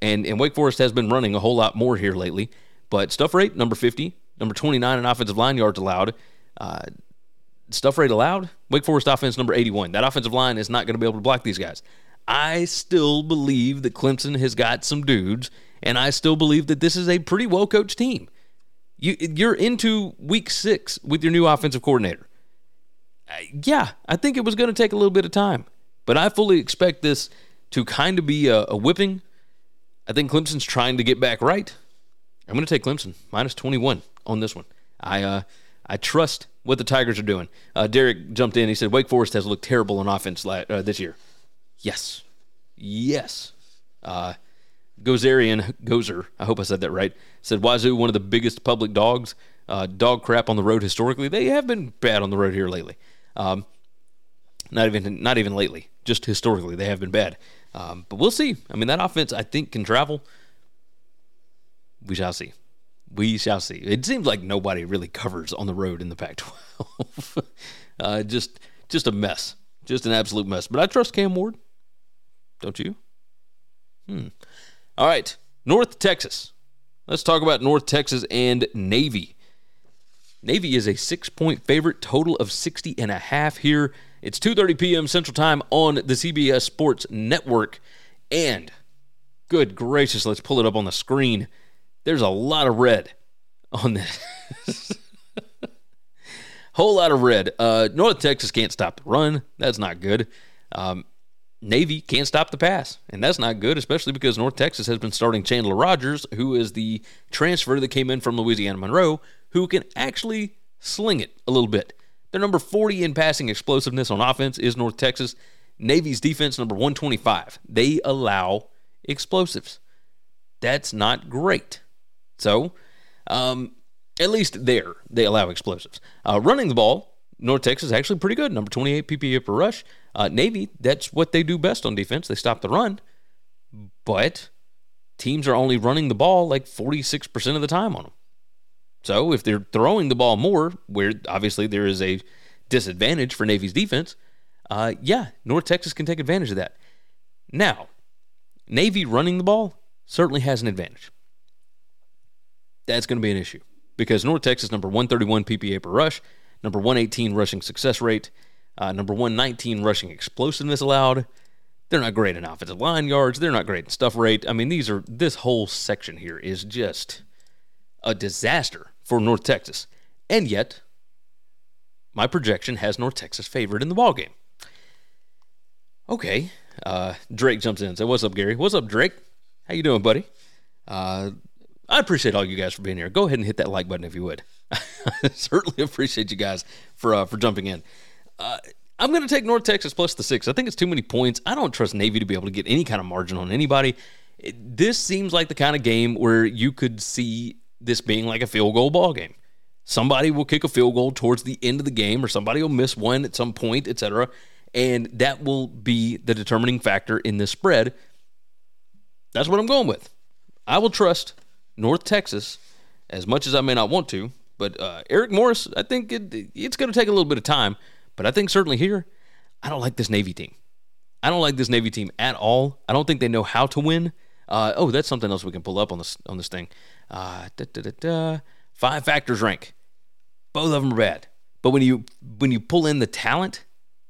And, and Wake Forest has been running a whole lot more here lately. But stuff rate, number 50, number 29 in offensive line yards allowed. Uh, stuff rate allowed, Wake Forest offense number 81. That offensive line is not going to be able to block these guys. I still believe that Clemson has got some dudes, and I still believe that this is a pretty well coached team. You, you're into week six with your new offensive coordinator. yeah, I think it was going to take a little bit of time, but I fully expect this to kind of be a, a whipping. I think Clemson's trying to get back right. I'm going to take Clemson minus 21 on this one. I uh, I trust what the Tigers are doing. Uh, Derek jumped in. He said Wake Forest has looked terrible on offense la- uh, this year. Yes, yes. Uh, Gozerian Gozer, I hope I said that right. Said Wazoo one of the biggest public dogs. Uh, dog crap on the road historically. They have been bad on the road here lately. Um, not even not even lately. Just historically, they have been bad. Um, but we'll see. I mean, that offense I think can travel. We shall see. We shall see. It seems like nobody really covers on the road in the Pac-12. uh, just just a mess. Just an absolute mess. But I trust Cam Ward. Don't you? Hmm. All right. North Texas. Let's talk about North Texas and Navy. Navy is a six-point favorite, total of 60 and a half here. It's 2:30 p.m. Central Time on the CBS Sports Network. And good gracious, let's pull it up on the screen. There's a lot of red on this. Whole lot of red. Uh, North Texas can't stop the run. That's not good. Um, Navy can't stop the pass, and that's not good, especially because North Texas has been starting Chandler Rogers, who is the transfer that came in from Louisiana Monroe, who can actually sling it a little bit. They're number 40 in passing explosiveness on offense is North Texas. Navy's defense number 125. They allow explosives. That's not great. So, um, at least there, they allow explosives. Uh, running the ball, North Texas is actually pretty good. Number 28 PPA per rush. Uh, Navy, that's what they do best on defense. They stop the run. But teams are only running the ball like 46% of the time on them. So if they're throwing the ball more, where obviously there is a disadvantage for Navy's defense, uh, yeah, North Texas can take advantage of that. Now, Navy running the ball certainly has an advantage. That's going to be an issue because North Texas number 131 PPA per rush, number 118 rushing success rate, uh, number 119 rushing explosiveness allowed. They're not great in offensive line yards. They're not great in stuff rate. I mean, these are this whole section here is just a disaster for North Texas. And yet, my projection has North Texas favored in the ball game. Okay, uh, Drake jumps in and says, "What's up, Gary? What's up, Drake? How you doing, buddy? Uh, I appreciate all you guys for being here. Go ahead and hit that like button if you would. I certainly appreciate you guys for uh, for jumping in. Uh, I'm going to take North Texas plus the six. I think it's too many points. I don't trust Navy to be able to get any kind of margin on anybody. It, this seems like the kind of game where you could see this being like a field goal ball game. Somebody will kick a field goal towards the end of the game, or somebody will miss one at some point, etc. And that will be the determining factor in this spread. That's what I'm going with. I will trust North Texas as much as I may not want to. But uh, Eric Morris, I think it, it's going to take a little bit of time. But I think certainly here, I don't like this Navy team. I don't like this Navy team at all. I don't think they know how to win. Uh, oh, that's something else we can pull up on this on this thing. Uh, da, da, da, Five factors rank. Both of them are bad. But when you when you pull in the talent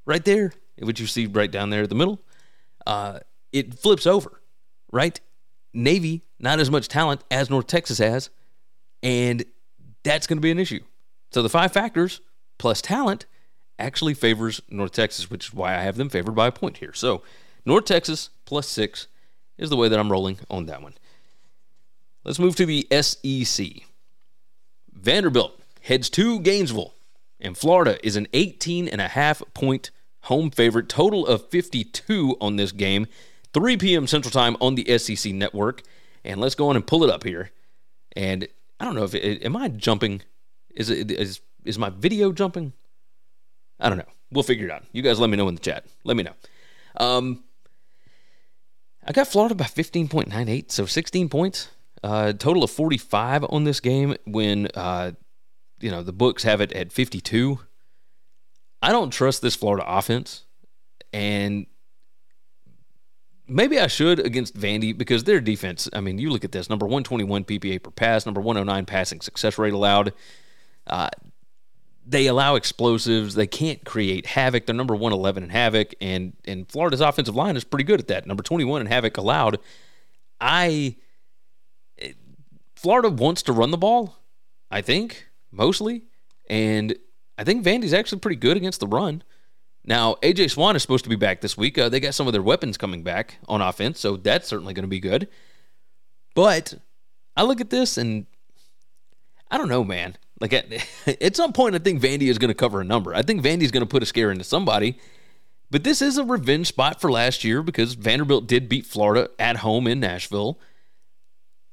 right there, which you see right down there at the middle, uh, it flips over, right? Navy not as much talent as North Texas has, and that's going to be an issue. So the five factors plus talent actually favors North Texas, which is why I have them favored by a point here. So North Texas plus six is the way that I'm rolling on that one. Let's move to the SEC. Vanderbilt heads to Gainesville, and Florida is an 18 and a half point home favorite. Total of 52 on this game. 3 p.m. Central Time on the SEC network. And let's go on and pull it up here. And I don't know if am I jumping? Is it is is my video jumping? I don't know. We'll figure it out. You guys let me know in the chat. Let me know. Um, I got Florida by 15.98, so 16 points. Uh, total of 45 on this game when, uh, you know, the books have it at 52. I don't trust this Florida offense. And maybe I should against Vandy because their defense, I mean, you look at this number 121 PPA per pass, number 109 passing success rate allowed. Uh, they allow explosives. They can't create havoc. They're number 111 in havoc, and and Florida's offensive line is pretty good at that. Number 21 in havoc allowed. I Florida wants to run the ball, I think mostly, and I think Vandy's actually pretty good against the run. Now, AJ Swann is supposed to be back this week. Uh, they got some of their weapons coming back on offense, so that's certainly going to be good. But I look at this and I don't know, man. Like at, at some point, I think Vandy is going to cover a number. I think Vandy's going to put a scare into somebody. But this is a revenge spot for last year because Vanderbilt did beat Florida at home in Nashville.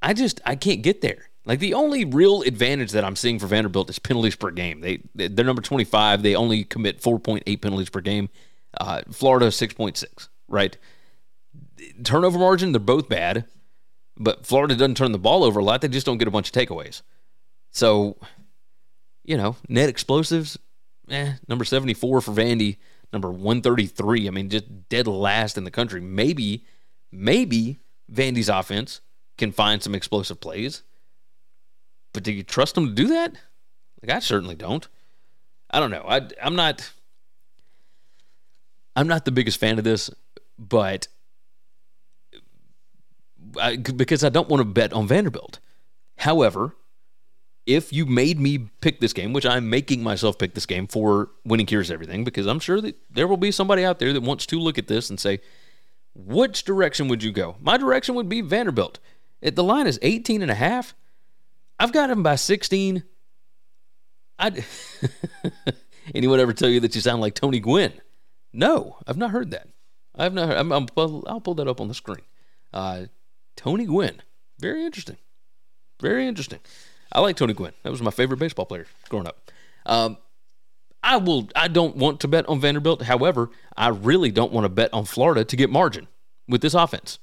I just I can't get there. Like the only real advantage that I'm seeing for Vanderbilt is penalties per game. They they're number 25. They only commit 4.8 penalties per game. Uh, Florida 6.6. Right. Turnover margin they're both bad, but Florida doesn't turn the ball over a lot. They just don't get a bunch of takeaways. So, you know, net explosives, eh, number 74 for Vandy, number 133. I mean, just dead last in the country. Maybe, maybe Vandy's offense can find some explosive plays. But do you trust them to do that? Like I certainly don't. I don't know. I I'm not I'm not the biggest fan of this, but I, because I don't want to bet on Vanderbilt. However, if you made me pick this game, which I'm making myself pick this game for winning cures everything, because I'm sure that there will be somebody out there that wants to look at this and say, which direction would you go? My direction would be Vanderbilt. If the line is 18 and a half. I've got him by 16. I anyone ever tell you that you sound like Tony Gwynn? No, I've not heard that. I've not. Heard, I'm, I'm, I'll pull that up on the screen. Uh, Tony Gwynn, very interesting, very interesting. I like Tony Gwynn. That was my favorite baseball player growing up. Um, I will. I don't want to bet on Vanderbilt. However, I really don't want to bet on Florida to get margin with this offense.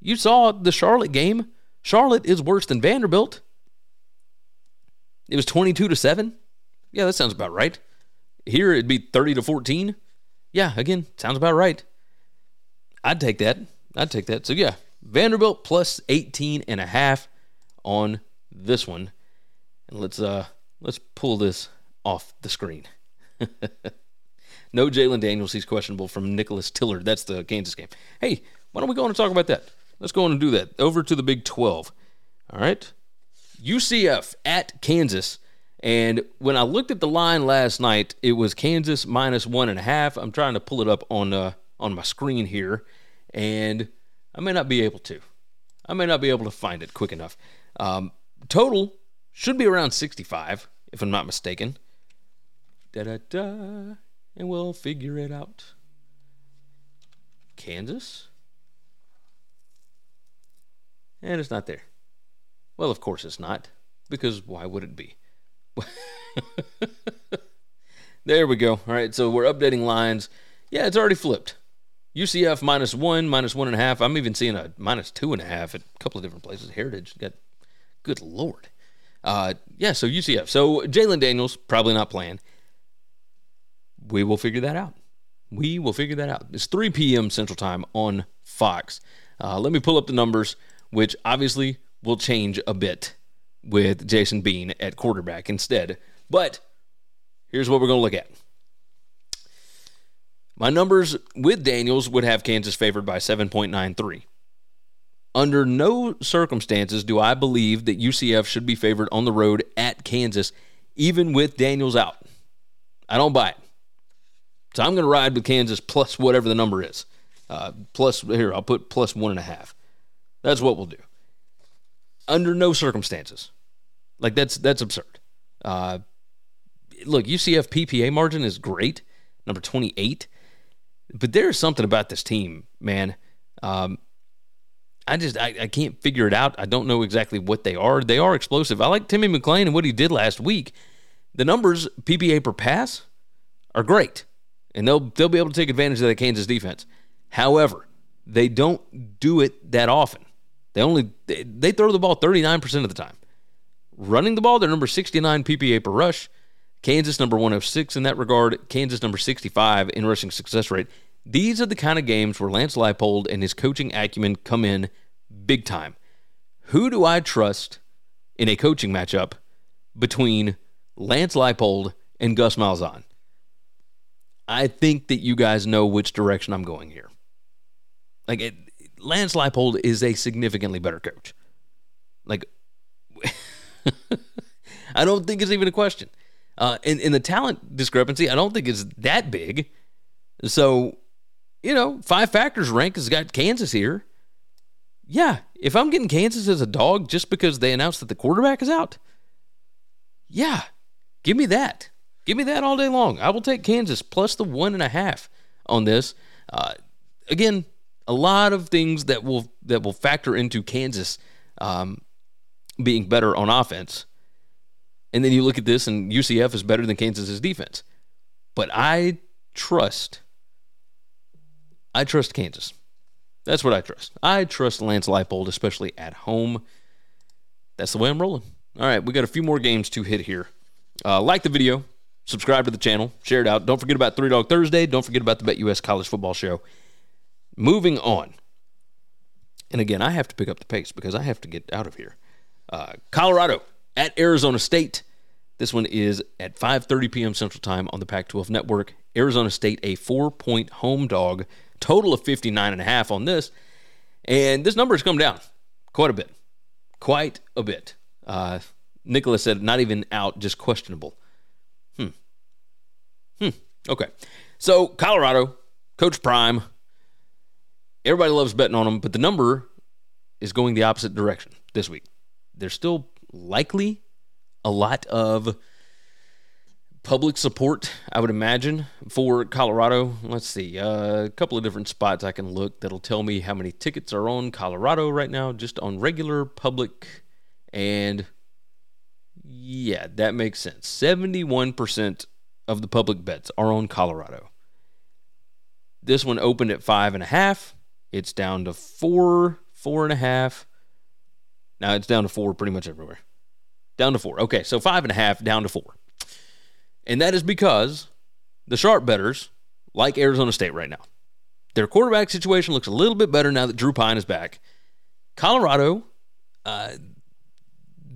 You saw the Charlotte game. Charlotte is worse than Vanderbilt. It was 22 to 7. Yeah, that sounds about right. Here it'd be 30 to 14. Yeah, again, sounds about right. I'd take that. I'd take that. So yeah, Vanderbilt plus 18 and a half on this one. And let's uh let's pull this off the screen. no Jalon Daniels, he's questionable from Nicholas Tillard. That's the Kansas game. Hey, why don't we go on and talk about that? Let's go on and do that. Over to the Big 12. All right. UCF at Kansas. And when I looked at the line last night, it was Kansas minus one and a half. I'm trying to pull it up on uh, on my screen here, and I may not be able to. I may not be able to find it quick enough. Um, total should be around 65, if I'm not mistaken. Da da da, and we'll figure it out. Kansas, and it's not there. Well, of course it's not, because why would it be? there we go. All right, so we're updating lines. Yeah, it's already flipped. UCF minus one, minus one and a half. I'm even seeing a minus two and a half at a couple of different places. Heritage got, good lord. Uh, yeah, so UCF. So Jalon Daniels probably not playing. We will figure that out. We will figure that out. It's 3 p.m. Central Time on Fox. Uh, let me pull up the numbers, which obviously will change a bit with Jason Bean at quarterback instead. But here's what we're going to look at. My numbers with Daniels would have Kansas favored by 7.93. Under no circumstances do I believe that UCF should be favored on the road at Kansas, even with Daniels out. I don't buy it. So I'm going to ride with Kansas plus whatever the number is. Uh, plus, here, I'll put plus one and a half. That's what we'll do under no circumstances. Like that's that's absurd. Uh, look, UCF PPA margin is great, number twenty eight, but there's something about this team, man. Um, I just I, I can't figure it out. I don't know exactly what they are. They are explosive. I like Timmy McClain and what he did last week. The numbers PPA per pass are great, and they'll they'll be able to take advantage of the Kansas defense. However, they don't do it that often. They only they, they throw the ball 39% of the time. Running the ball, they're number 69 PPA per rush. Kansas number 106 in that regard. Kansas number 65 in rushing success rate. These are the kind of games where Lance Leipold and his coaching acumen come in big time. Who do I trust in a coaching matchup between Lance Leipold and Gus Malzahn? I think that you guys know which direction I'm going here. Like it, Lance Leipold is a significantly better coach. Like, I don't think it's even a question. Uh, and the talent discrepancy, I don't think is that big. So, you know, five factors rank has got Kansas here. Yeah, if I'm getting Kansas as a dog just because they announced that the quarterback is out, yeah, give me that. Give me that all day long. I will take Kansas plus the one and a half on this. Uh, again, a lot of things that will that will factor into Kansas um, being better on offense. And then you look at this, and UCF is better than Kansas's defense. But I trust, I trust Kansas. That's what I trust. I trust Lance Leipold, especially at home. That's the way I'm rolling. All right, we got a few more games to hit here. Uh, like the video, subscribe to the channel, share it out. Don't forget about Three Dog Thursday. Don't forget about the BetUS College Football Show. Moving on. And again, I have to pick up the pace because I have to get out of here. Uh, Colorado at Arizona State. This one is at 5:30 p.m. Central Time on the Pac-12 Network. Arizona State a four-point home dog, total of 59 and a half on this, and this number has come down quite a bit, quite a bit. Uh, Nicholas said not even out, just questionable. Hmm. Hmm. Okay. So Colorado, Coach Prime. Everybody loves betting on them, but the number is going the opposite direction this week. There's still likely a lot of public support, I would imagine, for Colorado. Let's see, uh, a couple of different spots I can look that'll tell me how many tickets are on Colorado right now, just on regular public. And yeah, that makes sense. 71% of the public bets are on Colorado. This one opened at five and a half. It's down to four, four and a half. Now it's down to four pretty much everywhere. Down to four. Okay, so five and a half down to four. And that is because the sharp betters like Arizona State right now. Their quarterback situation looks a little bit better now that Drew Pyne is back. Colorado, uh,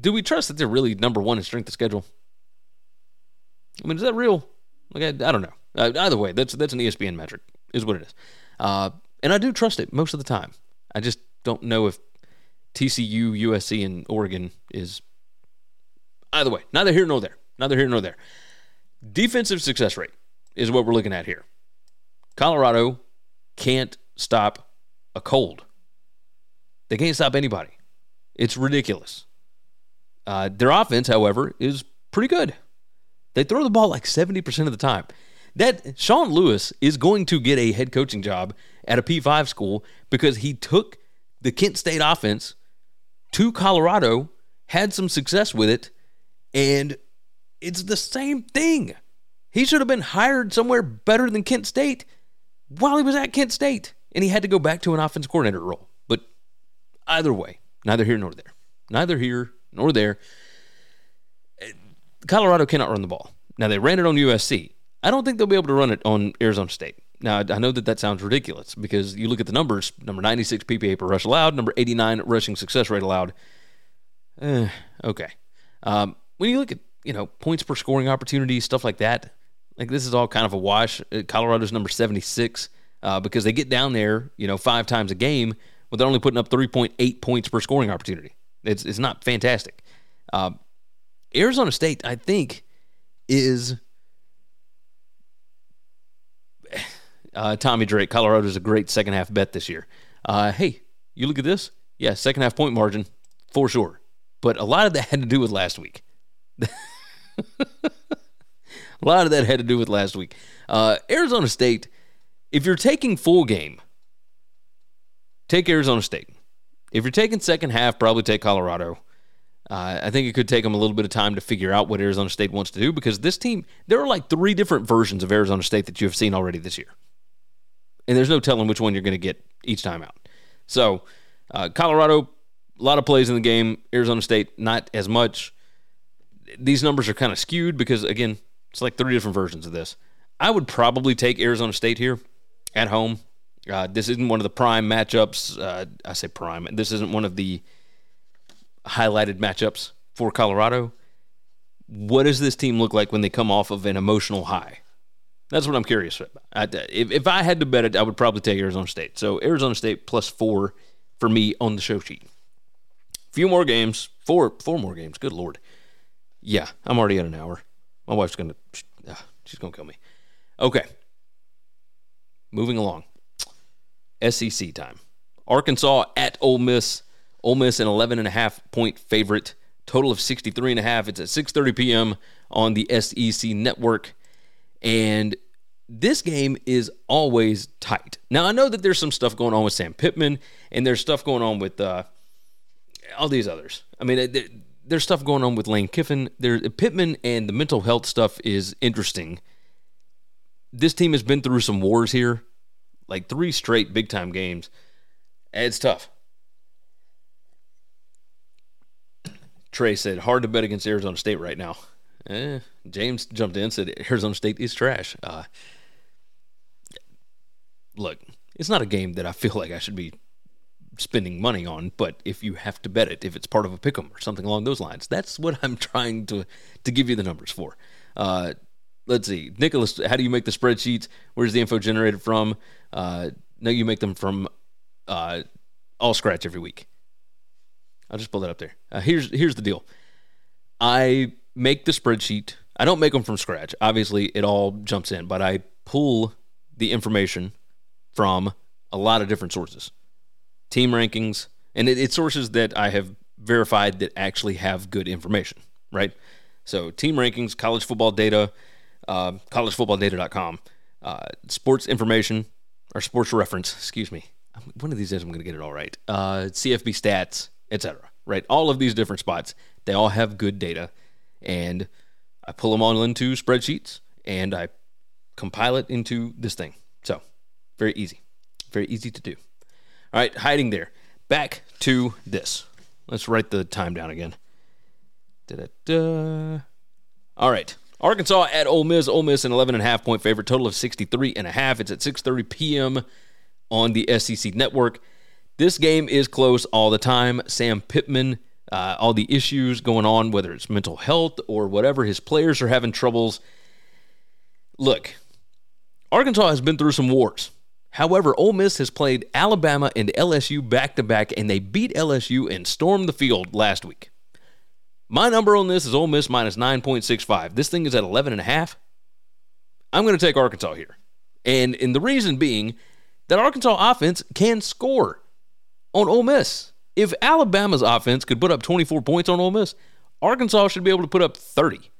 do we trust that they're really number one in strength of schedule? I mean, is that real? Like, I, I don't know. Uh, either way, that's that's an ESPN metric, is what it is. Uh, and I do trust it most of the time. I just don't know if TCU, USC, and Oregon is either way. Neither here nor there. Neither here nor there. Defensive success rate is what we're looking at here. Colorado can't stop a cold. They can't stop anybody. It's ridiculous. Uh, their offense, however, is pretty good. They throw the ball like 70% of the time. That Sean Lewis is going to get a head coaching job at a P5 school because he took the Kent State offense to Colorado, had some success with it, and it's the same thing. He should have been hired somewhere better than Kent State while he was at Kent State, and he had to go back to an offense coordinator role. But either way, neither here nor there. Neither here nor there. Colorado cannot run the ball. Now, they ran it on USC. I don't think they'll be able to run it on Arizona State. Now, I know that that sounds ridiculous because you look at the numbers number 96 PPA per rush allowed, number 89 rushing success rate allowed. Eh, okay. Um, when you look at, you know, points per scoring opportunity, stuff like that, like this is all kind of a wash. Uh, Colorado's number 76 uh, because they get down there, you know, five times a game, but they're only putting up 3.8 points per scoring opportunity. It's, it's not fantastic. Uh, Arizona State, I think, is uh, Tommy Drake. Colorado's a great second half bet this year. Uh, hey, you look at this. Yeah, second half point margin for sure. But a lot of that had to do with last week. a lot of that had to do with last week. Uh, Arizona State, if you're taking full game, take Arizona State. If you're taking second half, probably take Colorado. Uh, I think it could take them a little bit of time to figure out what Arizona State wants to do because this team, there are like three different versions of Arizona State that you have seen already this year. And there's no telling which one you're going to get each time out. So, uh, Colorado, a lot of plays in the game. Arizona State, not as much. These numbers are kind of skewed because, again, it's like three different versions of this. I would probably take Arizona State here at home. Uh, this isn't one of the prime matchups. Uh, I say prime. This isn't one of the highlighted matchups for Colorado. What does this team look like when they come off of an emotional high? That's what I'm curious about. I, if, if I had to bet it, I would probably take Arizona State. So Arizona State plus four for me on the show sheet. A few more games, four four more games. Good lord. Yeah, I'm already at an hour. My wife's gonna, uh, she's gonna kill me. Okay. Moving along. SEC time. Arkansas at Ole Miss. Ole Miss an 11 and a half point favorite. Total of 63 and a half. It's at 6:30 p.m. on the SEC network. And this game is always tight. Now I know that there's some stuff going on with Sam Pittman, and there's stuff going on with uh, all these others. I mean, there's stuff going on with Lane Kiffin. There, Pittman and the mental health stuff is interesting. This team has been through some wars here, like three straight big time games. It's tough. Trey said, hard to bet against Arizona State right now. Eh, James jumped in said, Arizona State is trash. Uh, look, it's not a game that I feel like I should be spending money on, but if you have to bet it, if it's part of a pick'em or something along those lines, that's what I'm trying to to give you the numbers for. Uh, let's see, Nicholas, how do you make the spreadsheets? Where's the info generated from? Uh, no, you make them from uh, all scratch every week. I'll just pull that up there. Uh, here's here's the deal. I make the spreadsheet. I don't make them from scratch. Obviously, it all jumps in, but I pull the information from a lot of different sources, team rankings, and it, it's sources that I have verified that actually have good information. Right. So team rankings, college football data, uh, collegefootballdata.com, uh, sports information or sports reference. Excuse me. One of these days I'm going to get it all right. Uh, CFB stats etc. Right? All of these different spots, they all have good data, and I pull them all into spreadsheets and I compile it into this thing. So very easy, very easy to do. All right, hiding there. Back to this. Let's write the time down again. Da-da-da. All right. Arkansas at Ole Miss. Ole Miss an 11 and a half point favorite. Total of 63 and a half. It's at 6:30 p.m. on the SEC network. This game is close all the time. Sam Pittman, uh, all the issues going on, whether it's mental health or whatever, his players are having troubles. Look, Arkansas has been through some wars. However, Ole Miss has played Alabama and LSU back to back, and they beat LSU and stormed the field last week. My number on this is Ole Miss minus 9.65. This thing is at 11.5. I'm going to take Arkansas here. And, and the reason being that Arkansas offense can score on Ole Miss. If Alabama's offense could put up 24 points on Ole Miss, Arkansas should be able to put up 30.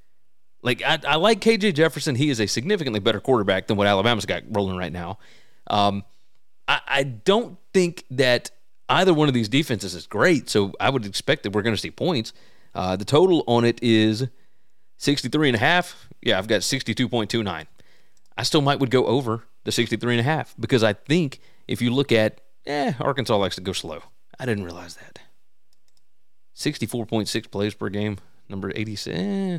Like I, I like KJ Jefferson. He is a significantly better quarterback than what Alabama's got rolling right now. Um, I, I don't think that either one of these defenses is great, so I would expect that we're going to see points. Uh, the total on it is 63 and a half. Yeah, I've got 62.29. I still might would go over the 63 and a half because I think if you look at Eh, Arkansas likes to go slow. I didn't realize that. 64.6 plays per game, number 86. Eh,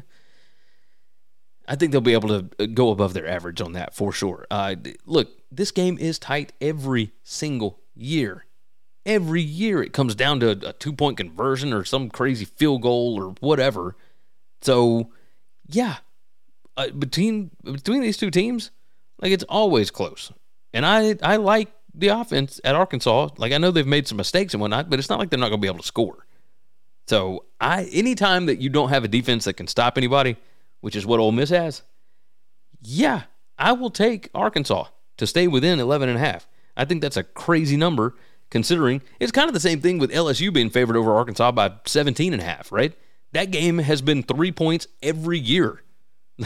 I think they'll be able to uh, go above their average on that for sure. Uh, look, this game is tight every single year. Every year it comes down to a, two point conversion or some crazy field goal or whatever. So, yeah, uh, between between these two teams, like it's always close. And I I like the offense at Arkansas. Like I know they've made some mistakes and whatnot, but it's not like they're not going to be able to score. So I, anytime that you don't have a defense that can stop anybody, which is what Ole Miss has, yeah, I will take Arkansas to stay within 11 and a half. I think that's a crazy number considering it's kind of the same thing with LSU being favored over Arkansas by 17 and a half, right? That game has been three points every year.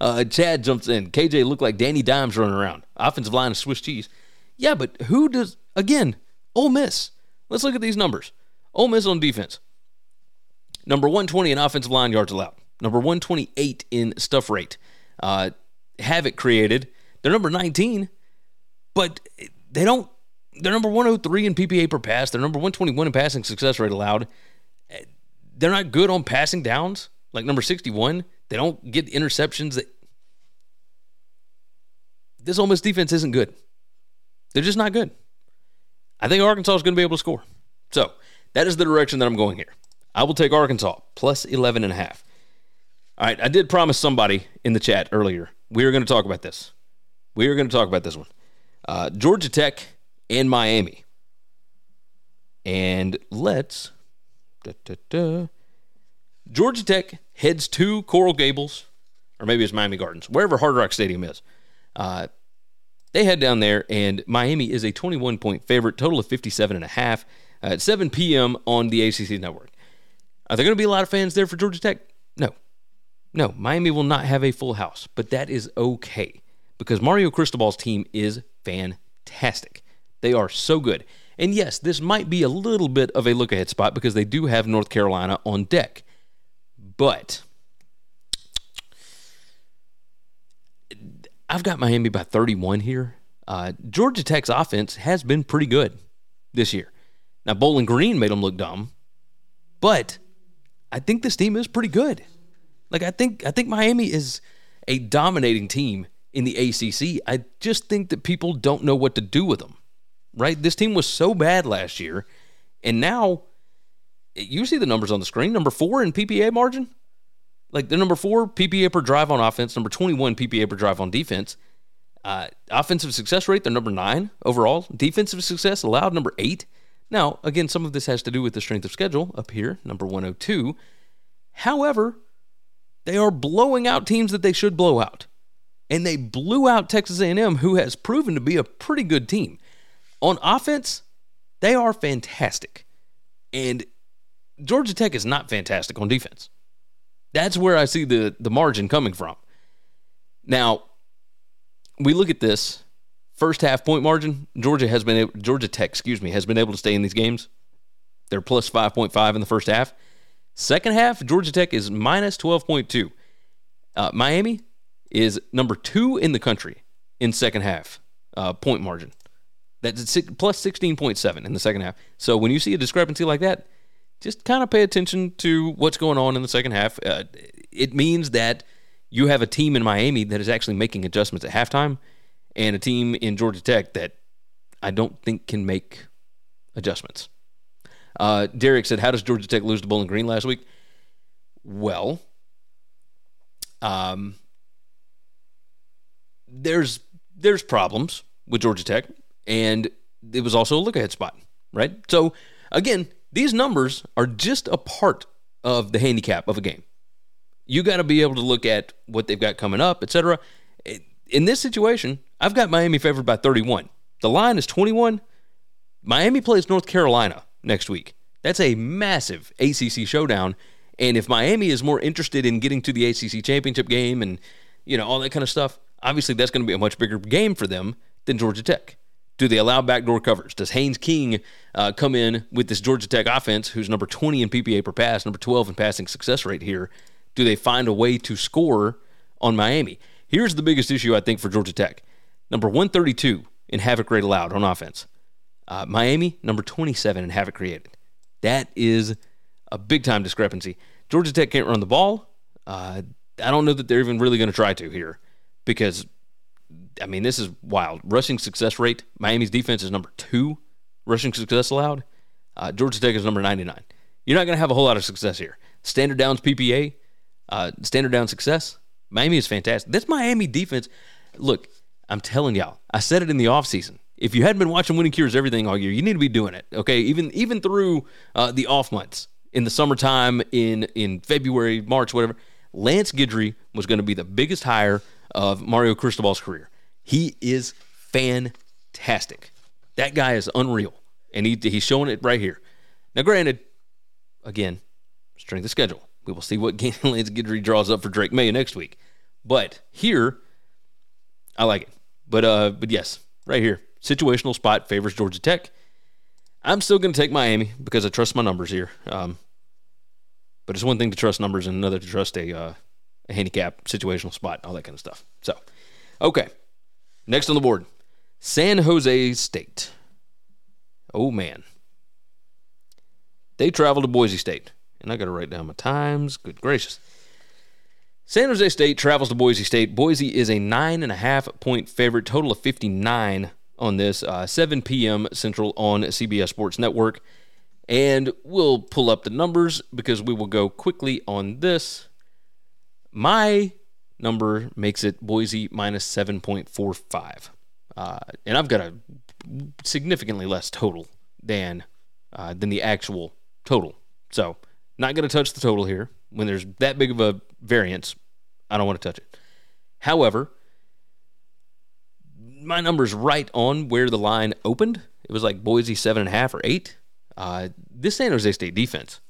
Uh, Chad jumps in. KJ looked like Danny Dimes running around. Offensive line of Swiss cheese. Yeah, but who does, again, Ole Miss. Let's look at these numbers. Ole Miss on defense. Number 120 in offensive line yards allowed. Number 128 in stuff rate. Uh, havoc created. They're number 19, but they don't. They're number 103 in PPA per pass. They're number 121 in passing success rate allowed. They're not good on passing downs, like number 61. They don't get interceptions. That this Ole Miss defense isn't good. They're just not good. I think Arkansas is going to be able to score. So that is the direction that I'm going here. I will take Arkansas plus 11 and a half. All right, I did promise somebody in the chat earlier we are going to talk about this. We are going to talk about this one. Uh, Georgia Tech and Miami. And let's da, da, da, Georgia Tech heads to Coral Gables, or maybe it's Miami Gardens, wherever Hard Rock Stadium is. Uh, they head down there, and Miami is a 21 point favorite, total of 57 and a half uh, at 7 p.m. on the ACC network. Are there going to be a lot of fans there for Georgia Tech? No. No, Miami will not have a full house, but that is okay because Mario Cristobal's team is fantastic. They are so good. And yes, this might be a little bit of a look ahead spot because they do have North Carolina on deck. But I've got Miami by 31 here. Uh, Georgia Tech's offense has been pretty good this year. Now, Bowling Green made them look dumb, but I think this team is pretty good. Like I think I think Miami is a dominating team in the ACC. I just think that people don't know what to do with them. Right? This team was so bad last year, and now you see the numbers on the screen. Number four in PPA margin. Like the number four PPA per drive on offense, number 21 PPA per drive on defense. Uh, offensive success rate, they're number nine overall. Defensive success allowed, number eight. Now, again, some of this has to do with the strength of schedule up here, number 102. However, they are blowing out teams that they should blow out. And they blew out Texas A&M, who has proven to be a pretty good team. On offense, they are fantastic. And Georgia Tech is not fantastic on defense. That's where I see the, the margin coming from. Now, we look at this first half point margin. Georgia has been Georgia Tech, excuse me, has been able to stay in these games. They're plus 5.5 in the first half. Second half, Georgia Tech is minus 12.2. Uh, Miami is number two in the country in second half uh, point margin. That's plus 16.7 in the second half. So when you see a discrepancy like that, just kind of pay attention to what's going on in the second half. Uh, it means that you have a team in Miami that is actually making adjustments at halftime, and a team in Georgia Tech that I don't think can make adjustments. Uh, Derek said, "How does Georgia Tech lose to Bowling Green last week?" Well, um, there's there's problems with Georgia Tech, and it was also a look ahead spot, right? So again, these numbers are just a part of the handicap of a game. You got to be able to look at what they've got coming up, etc. In this situation, I've got Miami favored by 31. The line is 21. Miami plays North Carolina next week. That's a massive ACC showdown. And if Miami is more interested in getting to the ACC championship game and you know all that kind of stuff, obviously that's going to be a much bigger game for them than Georgia Tech. Do they allow backdoor covers? Does Haynes King uh, come in with this Georgia Tech offense, who's number 20 in PPA per pass, number 12 in passing success rate here? Do they find a way to score on Miami? Here's the biggest issue, I think, for Georgia Tech. Number 132 in havoc rate allowed on offense. Uh, Miami, number 27 in havoc created. That is a big time discrepancy. Georgia Tech can't run the ball. Uh, I don't know that they're even really going to try to here because I mean, this is wild. Rushing success rate. Miami's defense is number two. Rushing success allowed. Uh, Georgia Tech is number 99. You're not going to have a whole lot of success here. Standard downs PPA, uh, standard down success. Miami is fantastic. This Miami defense, look, I'm telling y'all, I said it in the offseason. If you hadn't been watching Winning Cures Everything all year, you need to be doing it. Okay, even even through uh, the off months in the summertime, in in February, March, whatever. Lance Guidry was going to be the biggest hire of Mario Cristobal's career. He is fantastic. That guy is unreal, and he, he's showing it right here. Now, granted, again, strength of schedule. We will see what Lance Guidry draws up for Drake Maye next week. But here, I like it. But uh, but yes, right here, situational spot favors Georgia Tech. I'm still going to take Miami because I trust my numbers here. Um, but it's one thing to trust numbers and another to trust a, uh, a handicap, situational spot, all that kind of stuff. So, okay. Next on the board, San Jose State. Oh, man. They travel to Boise State. And I got to write down my times. Good gracious. San Jose State travels to Boise State. Boise is a nine and a half point favorite, total of 59 on this, uh, 7 p.m. Central on CBS Sports Network. And we'll pull up the numbers because we will go quickly on this. My number makes it Boise minus 7.45. Uh, and I've got a significantly less total than uh, than the actual total. So Not going to touch the total here. When there's that big of a variance, I don't want to touch it. However, my number's right on where the line opened. It was like Boise seven and a half or eight. Uh, this San Jose State defense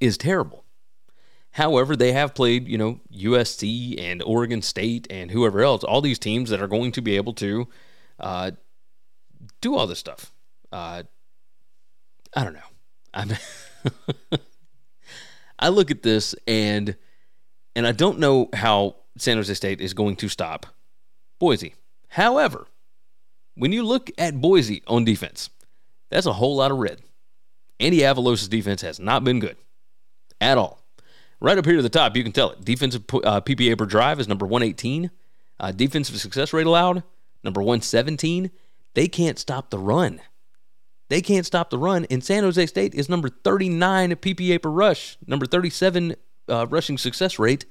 is terrible. However, they have played, you know, USC and Oregon State and whoever else, all these teams that are going to be able to uh, do all this stuff. Uh, I don't know. I'm I look at this and and I don't know how San Jose State is going to stop Boise. However, when you look at Boise on defense, that's a whole lot of red. Andy Avalos' defense has not been good at all. Right up here to the top, you can tell it. Defensive uh, PPA per drive is number 118. Uh, defensive success rate allowed, number 117. They can't stop the run. They can't stop the run. And San Jose State is number 39 PPA per rush, number 37 uh, rushing success rate.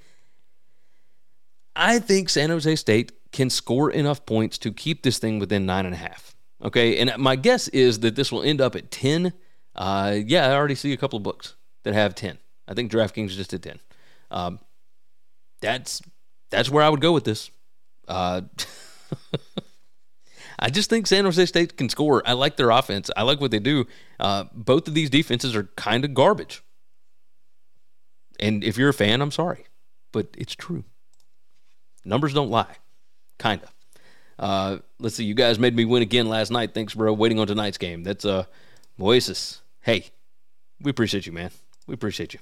I think San Jose State can score enough points to keep this thing within nine and a half. Okay, and my guess is that this will end up at 10. Uh, yeah, I already see a couple of books that have 10. I think DraftKings is just at 10. Um, that's that's where I would go with this. Uh, I just think San Jose State can score. I like their offense. I like what they do. Uh, both of these defenses are kind of garbage. And if you're a fan, I'm sorry, but it's true. Numbers don't lie. Kind of. Uh, let's see. You guys made me win again last night. Thanks, bro. Waiting on tonight's game. That's uh, Moises. Hey, we appreciate you, man. We appreciate you.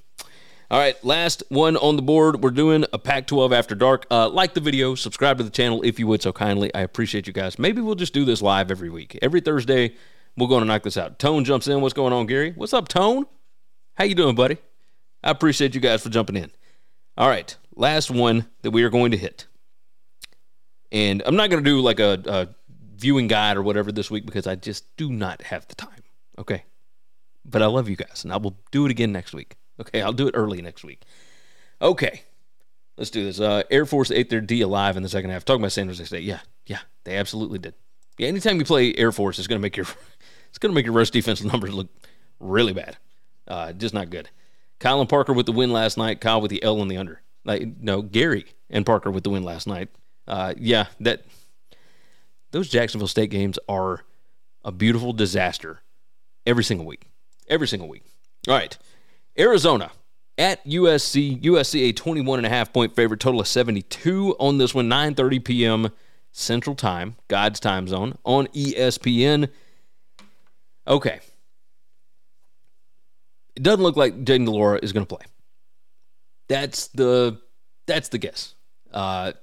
All right, last one on the board. We're doing a Pac 12 after dark. Uh, like the video, subscribe to the channel if you would so kindly. I appreciate you guys. Maybe we'll just do this live every week. Every Thursday, we're going to knock this out. Tone jumps in. What's going on, Gary? What's up, Tone? How you doing, buddy? I appreciate you guys for jumping in. All right, last one that we are going to hit. And I'm not going to do like a, a viewing guide or whatever this week because I just do not have the time. Okay. But I love you guys, and I will do it again next week. Okay, I'll do it early next week. Okay, let's do this. Uh, Air Force ate their D alive in the second half. Talking about San Jose State, yeah, yeah, they absolutely did. Yeah, anytime you play Air Force, it's gonna make your it's gonna make your rush defense numbers look really bad. Uh, just not good. And Parker with the win last night. Kyle with the L on the under. Like no, Gary and Parker with the win last night. Uh, yeah, that those Jacksonville State games are a beautiful disaster every single week. Every single week. All right. Arizona at USC. USC a 21 and a half point favorite, total of 72 on this one, 9:30 p.m. Central Time, God's time zone on ESPN. Okay. It doesn't look like Jayden de Laura is going to play. That's the that's the guess. Uh,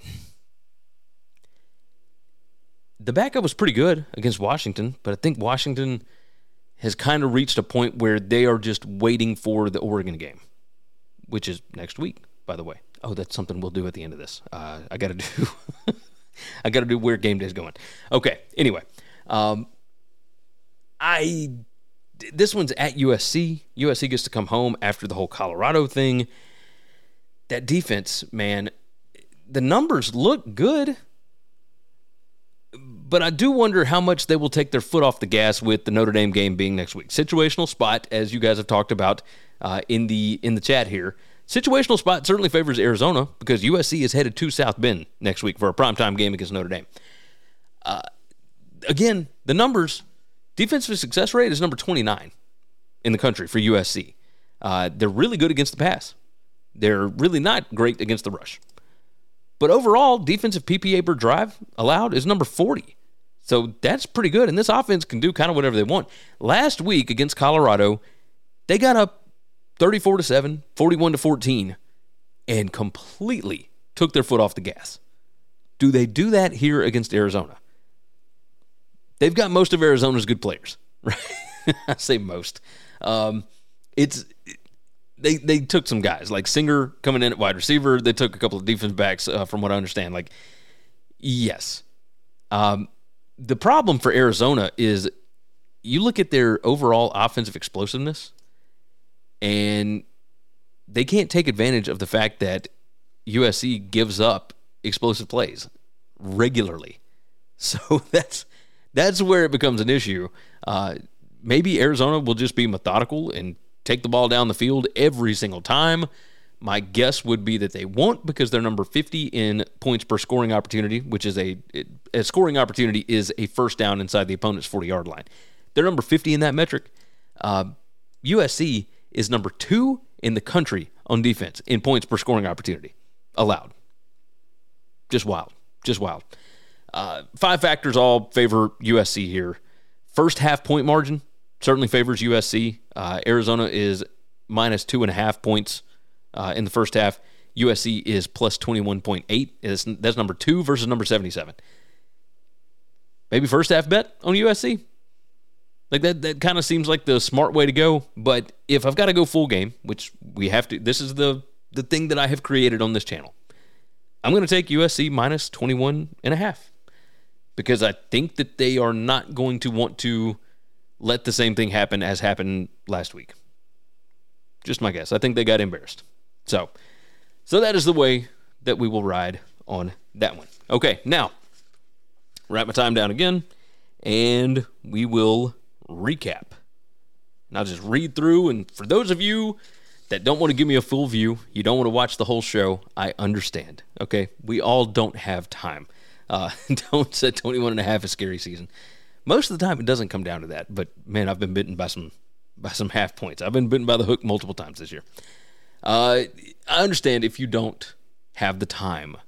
the backup was pretty good against Washington, but I think Washington has kind of reached a point where they are just waiting for the Oregon game, which is next week, by the way. Oh, that's something we'll do at the end of this. Uh, I got to do. I got to do where game day is going. Okay. Anyway, um, I this one's at USC. USC gets to come home after the whole Colorado thing. That defense, man, the numbers look good but I do wonder how much they will take their foot off the gas with the Notre Dame game being next week. Situational spot, as you guys have talked about uh, in the in the chat here. Situational spot certainly favors Arizona because USC is headed to South Bend next week for a primetime game against Notre Dame. Uh, again, the numbers defensive success rate is number 29 in the country for USC. Uh, they're really good against the pass. They're really not great against the rush. But overall, defensive PPA per drive allowed is number 40. So that's pretty good. And this offense can do kind of whatever they want. Last week against Colorado, they got up 34 to 7, 41 to 14, and completely took their foot off the gas. Do they do that here against Arizona? They've got most of Arizona's good players, right? I say most. Um, it's they they took some guys like Singer coming in at wide receiver. They took a couple of defense backs, uh, from what I understand. Like, yes, um, the problem for Arizona is you look at their overall offensive explosiveness, and they can't take advantage of the fact that USC gives up explosive plays regularly. So that's that's where it becomes an issue. Uh, maybe Arizona will just be methodical and take the ball down the field every single time. My guess would be that they won't because they're number 50 in points per scoring opportunity, which is a, a scoring opportunity is a first down inside the opponent's 40 yard line. They're number 50 in that metric. Uh, USC is number two in the country on defense in points per scoring opportunity allowed. Just wild. Just wild. Uh, five factors all favor USC here. First half point margin certainly favors USC. Uh, Arizona is minus two and a half points uh, in the first half. USC is plus 21.8. That's number two versus number 77. Maybe first half bet on USC. Like that, that kind of seems like the smart way to go. But if I've got to go full game, which we have to, this is the the thing that I have created on this channel. I'm going to take USC minus 21 and a half because I think that they are not going to want to let the same thing happen as happened last week. Just my guess. I think they got embarrassed. So, so that is the way that we will ride on that one. Okay, now wrap my time down again, and we will recap. And I'll just read through. And for those of you that don't want to give me a full view, you don't want to watch the whole show, I understand. Okay, we all don't have time. Uh, don't say 21 and a half a scary season. Most of the time, it doesn't come down to that. But man, I've been bitten by some by some half points. I've been bitten by the hook multiple times this year. Uh, I understand if you don't have the time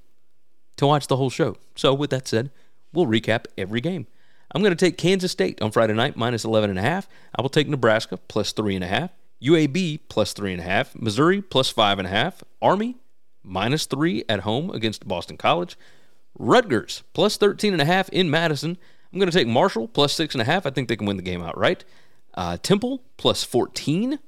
to watch the whole show. So with that said, we'll recap every game. I'm going to take Kansas State on Friday night minus 11 and a half. I will take Nebraska plus three and a half. UAB plus three and a half. Missouri plus five and a half. Army minus three at home against Boston College. Rutgers plus 13 and a half in Madison. I'm going to take Marshall plus six and a half. I think they can win the game outright. Uh, Temple plus 14.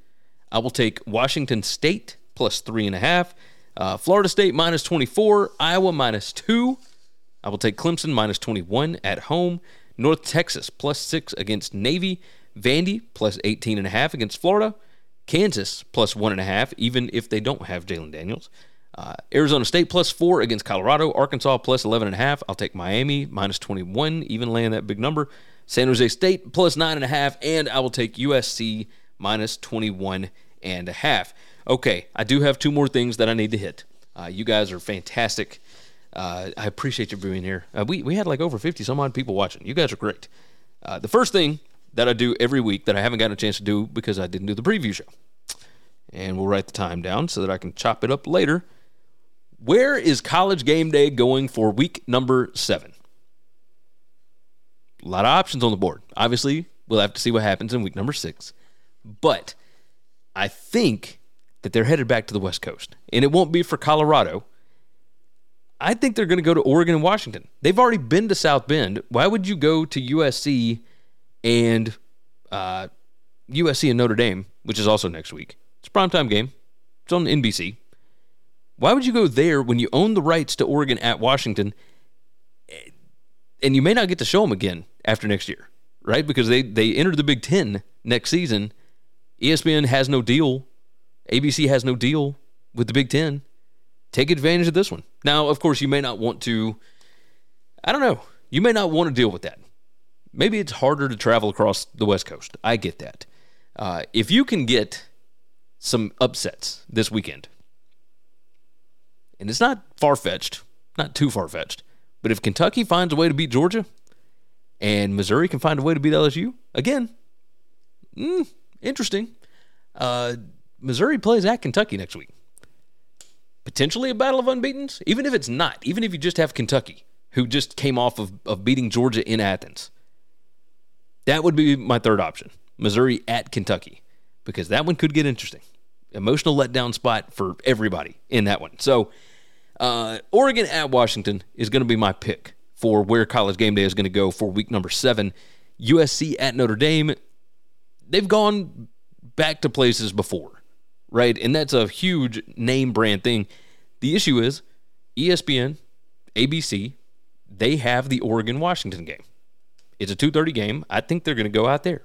I will take Washington State plus three and a half. Uh, Florida State minus 24. Iowa minus two. I will take Clemson minus 21 at home. North Texas plus six against Navy. Vandy plus 18 and a half against Florida. Kansas plus one and a half, even if they don't have Jalon Daniels. Uh, Arizona State plus four against Colorado. Arkansas plus 11 and a half. I'll take Miami minus 21, even laying that big number. San Jose State plus nine and a half, and I will take USC minus 21 and a half. Okay, I do have two more things that I need to hit. Uh, you guys are fantastic uh, I appreciate you being here. Uh, we, we had like over 50 some odd people watching. You guys are great. Uh, the first thing that I do every week that I haven't gotten a chance to do because I didn't do the preview show, and we'll write the time down so that I can chop it up later. Where is college game day going for week number seven? A lot of options on the board. Obviously, we'll have to see what happens in week number six. But I think that they're headed back to the West Coast. And it won't be for Colorado I think they're going to go to Oregon and Washington. They've already been to South Bend. Why would you go to USC and uh, USC and Notre Dame, which is also next week? It's a primetime game. It's on NBC. Why would you go there when you own the rights to Oregon at Washington, and you may not get to show them again after next year, right? Because they they entered the Big Ten next season. ESPN has no deal. ABC has no deal with the Big Ten take advantage of this one. Now, of course, you may not want to, I don't know, you may not want to deal with that. Maybe it's harder to travel across the West Coast. I get that. Uh, if you can get some upsets this weekend, and it's not far fetched, not too far fetched, but if Kentucky finds a way to beat Georgia and Missouri can find a way to beat LSU, again, mm, interesting. Uh, Missouri plays at Kentucky next week potentially a battle of unbeatens, even if it's not, even if you just have Kentucky, who just came off of, of beating Georgia in Athens. That would be my third option Missouri at Kentucky, because that one could get interesting. Emotional letdown spot for everybody in that one. So, uh, Oregon at Washington is going to be my pick for where college game day is going to go for week number seven. USC at Notre Dame, they've gone back to places before right? And that's a huge name brand thing. The issue is ESPN, ABC, they have the Oregon Washington game. It's a 2:30 game. I think they're going to go out there.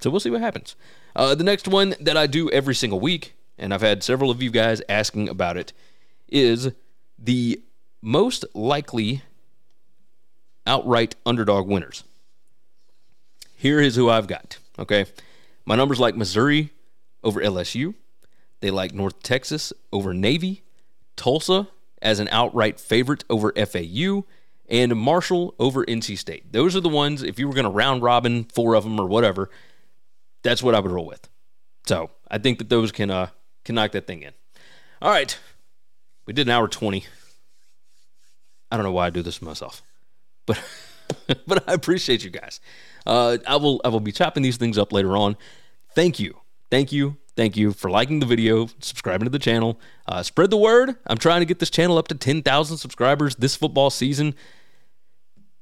So we'll see what happens. Uh, the next one that I do every single week, and I've had several of you guys asking about it, is the most likely outright underdog winners. Here is who I've got. Okay. My numbers like Missouri over LSU. They like North Texas over Navy, Tulsa as an outright favorite over FAU, and Marshall over NC State. Those are the ones, if you were going to round robin four of them or whatever, that's what I would roll with. So I think that those can uh, can knock that thing in. All right, we did an hour twenty. I don't know why I do this myself, but but I appreciate you guys. Uh, I will I will be chopping these things up later on. Thank you, thank you, thank you for liking the video, subscribing to the channel, uh, spread the word. I'm trying to get this channel up to ten thousand subscribers this football season.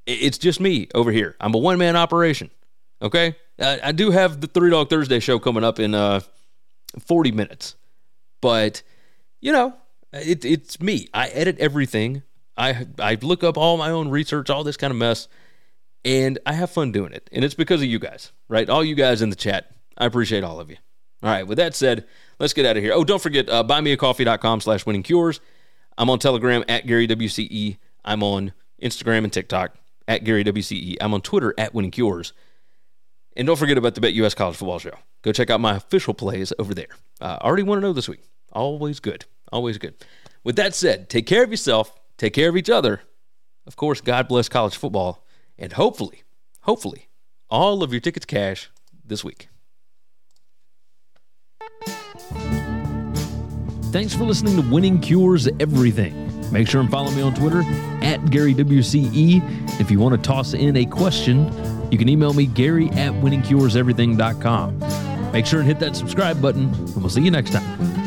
It's just me over here. I'm a one man operation. Okay, I, I do have the Three Dog Thursday show coming up in uh, 40 minutes, but you know, it, it's me. I edit everything. I I look up all my own research, all this kind of mess, and I have fun doing it. And it's because of you guys, right? All you guys in the chat. I appreciate all of you. All right. With that said, let's get out of here. Oh, don't forget, uh, buymeacoffee.com slash winning cures. I'm on Telegram at Gary WCE. I'm on Instagram and TikTok at Gary WCE. I'm on Twitter at winning cures. And don't forget about the BetUS College Football Show. Go check out my official plays over there. Uh, already want to know this week. Always good. Always good. With that said, take care of yourself, take care of each other. Of course, God bless college football. And hopefully, hopefully, all of your tickets cash this week. Thanks for listening to Winning Cures Everything. Make sure and follow me on Twitter at GaryWCE. If you want to toss in a question, you can email me, Gary at winningcureseverything.com. Make sure and hit that subscribe button, and we'll see you next time.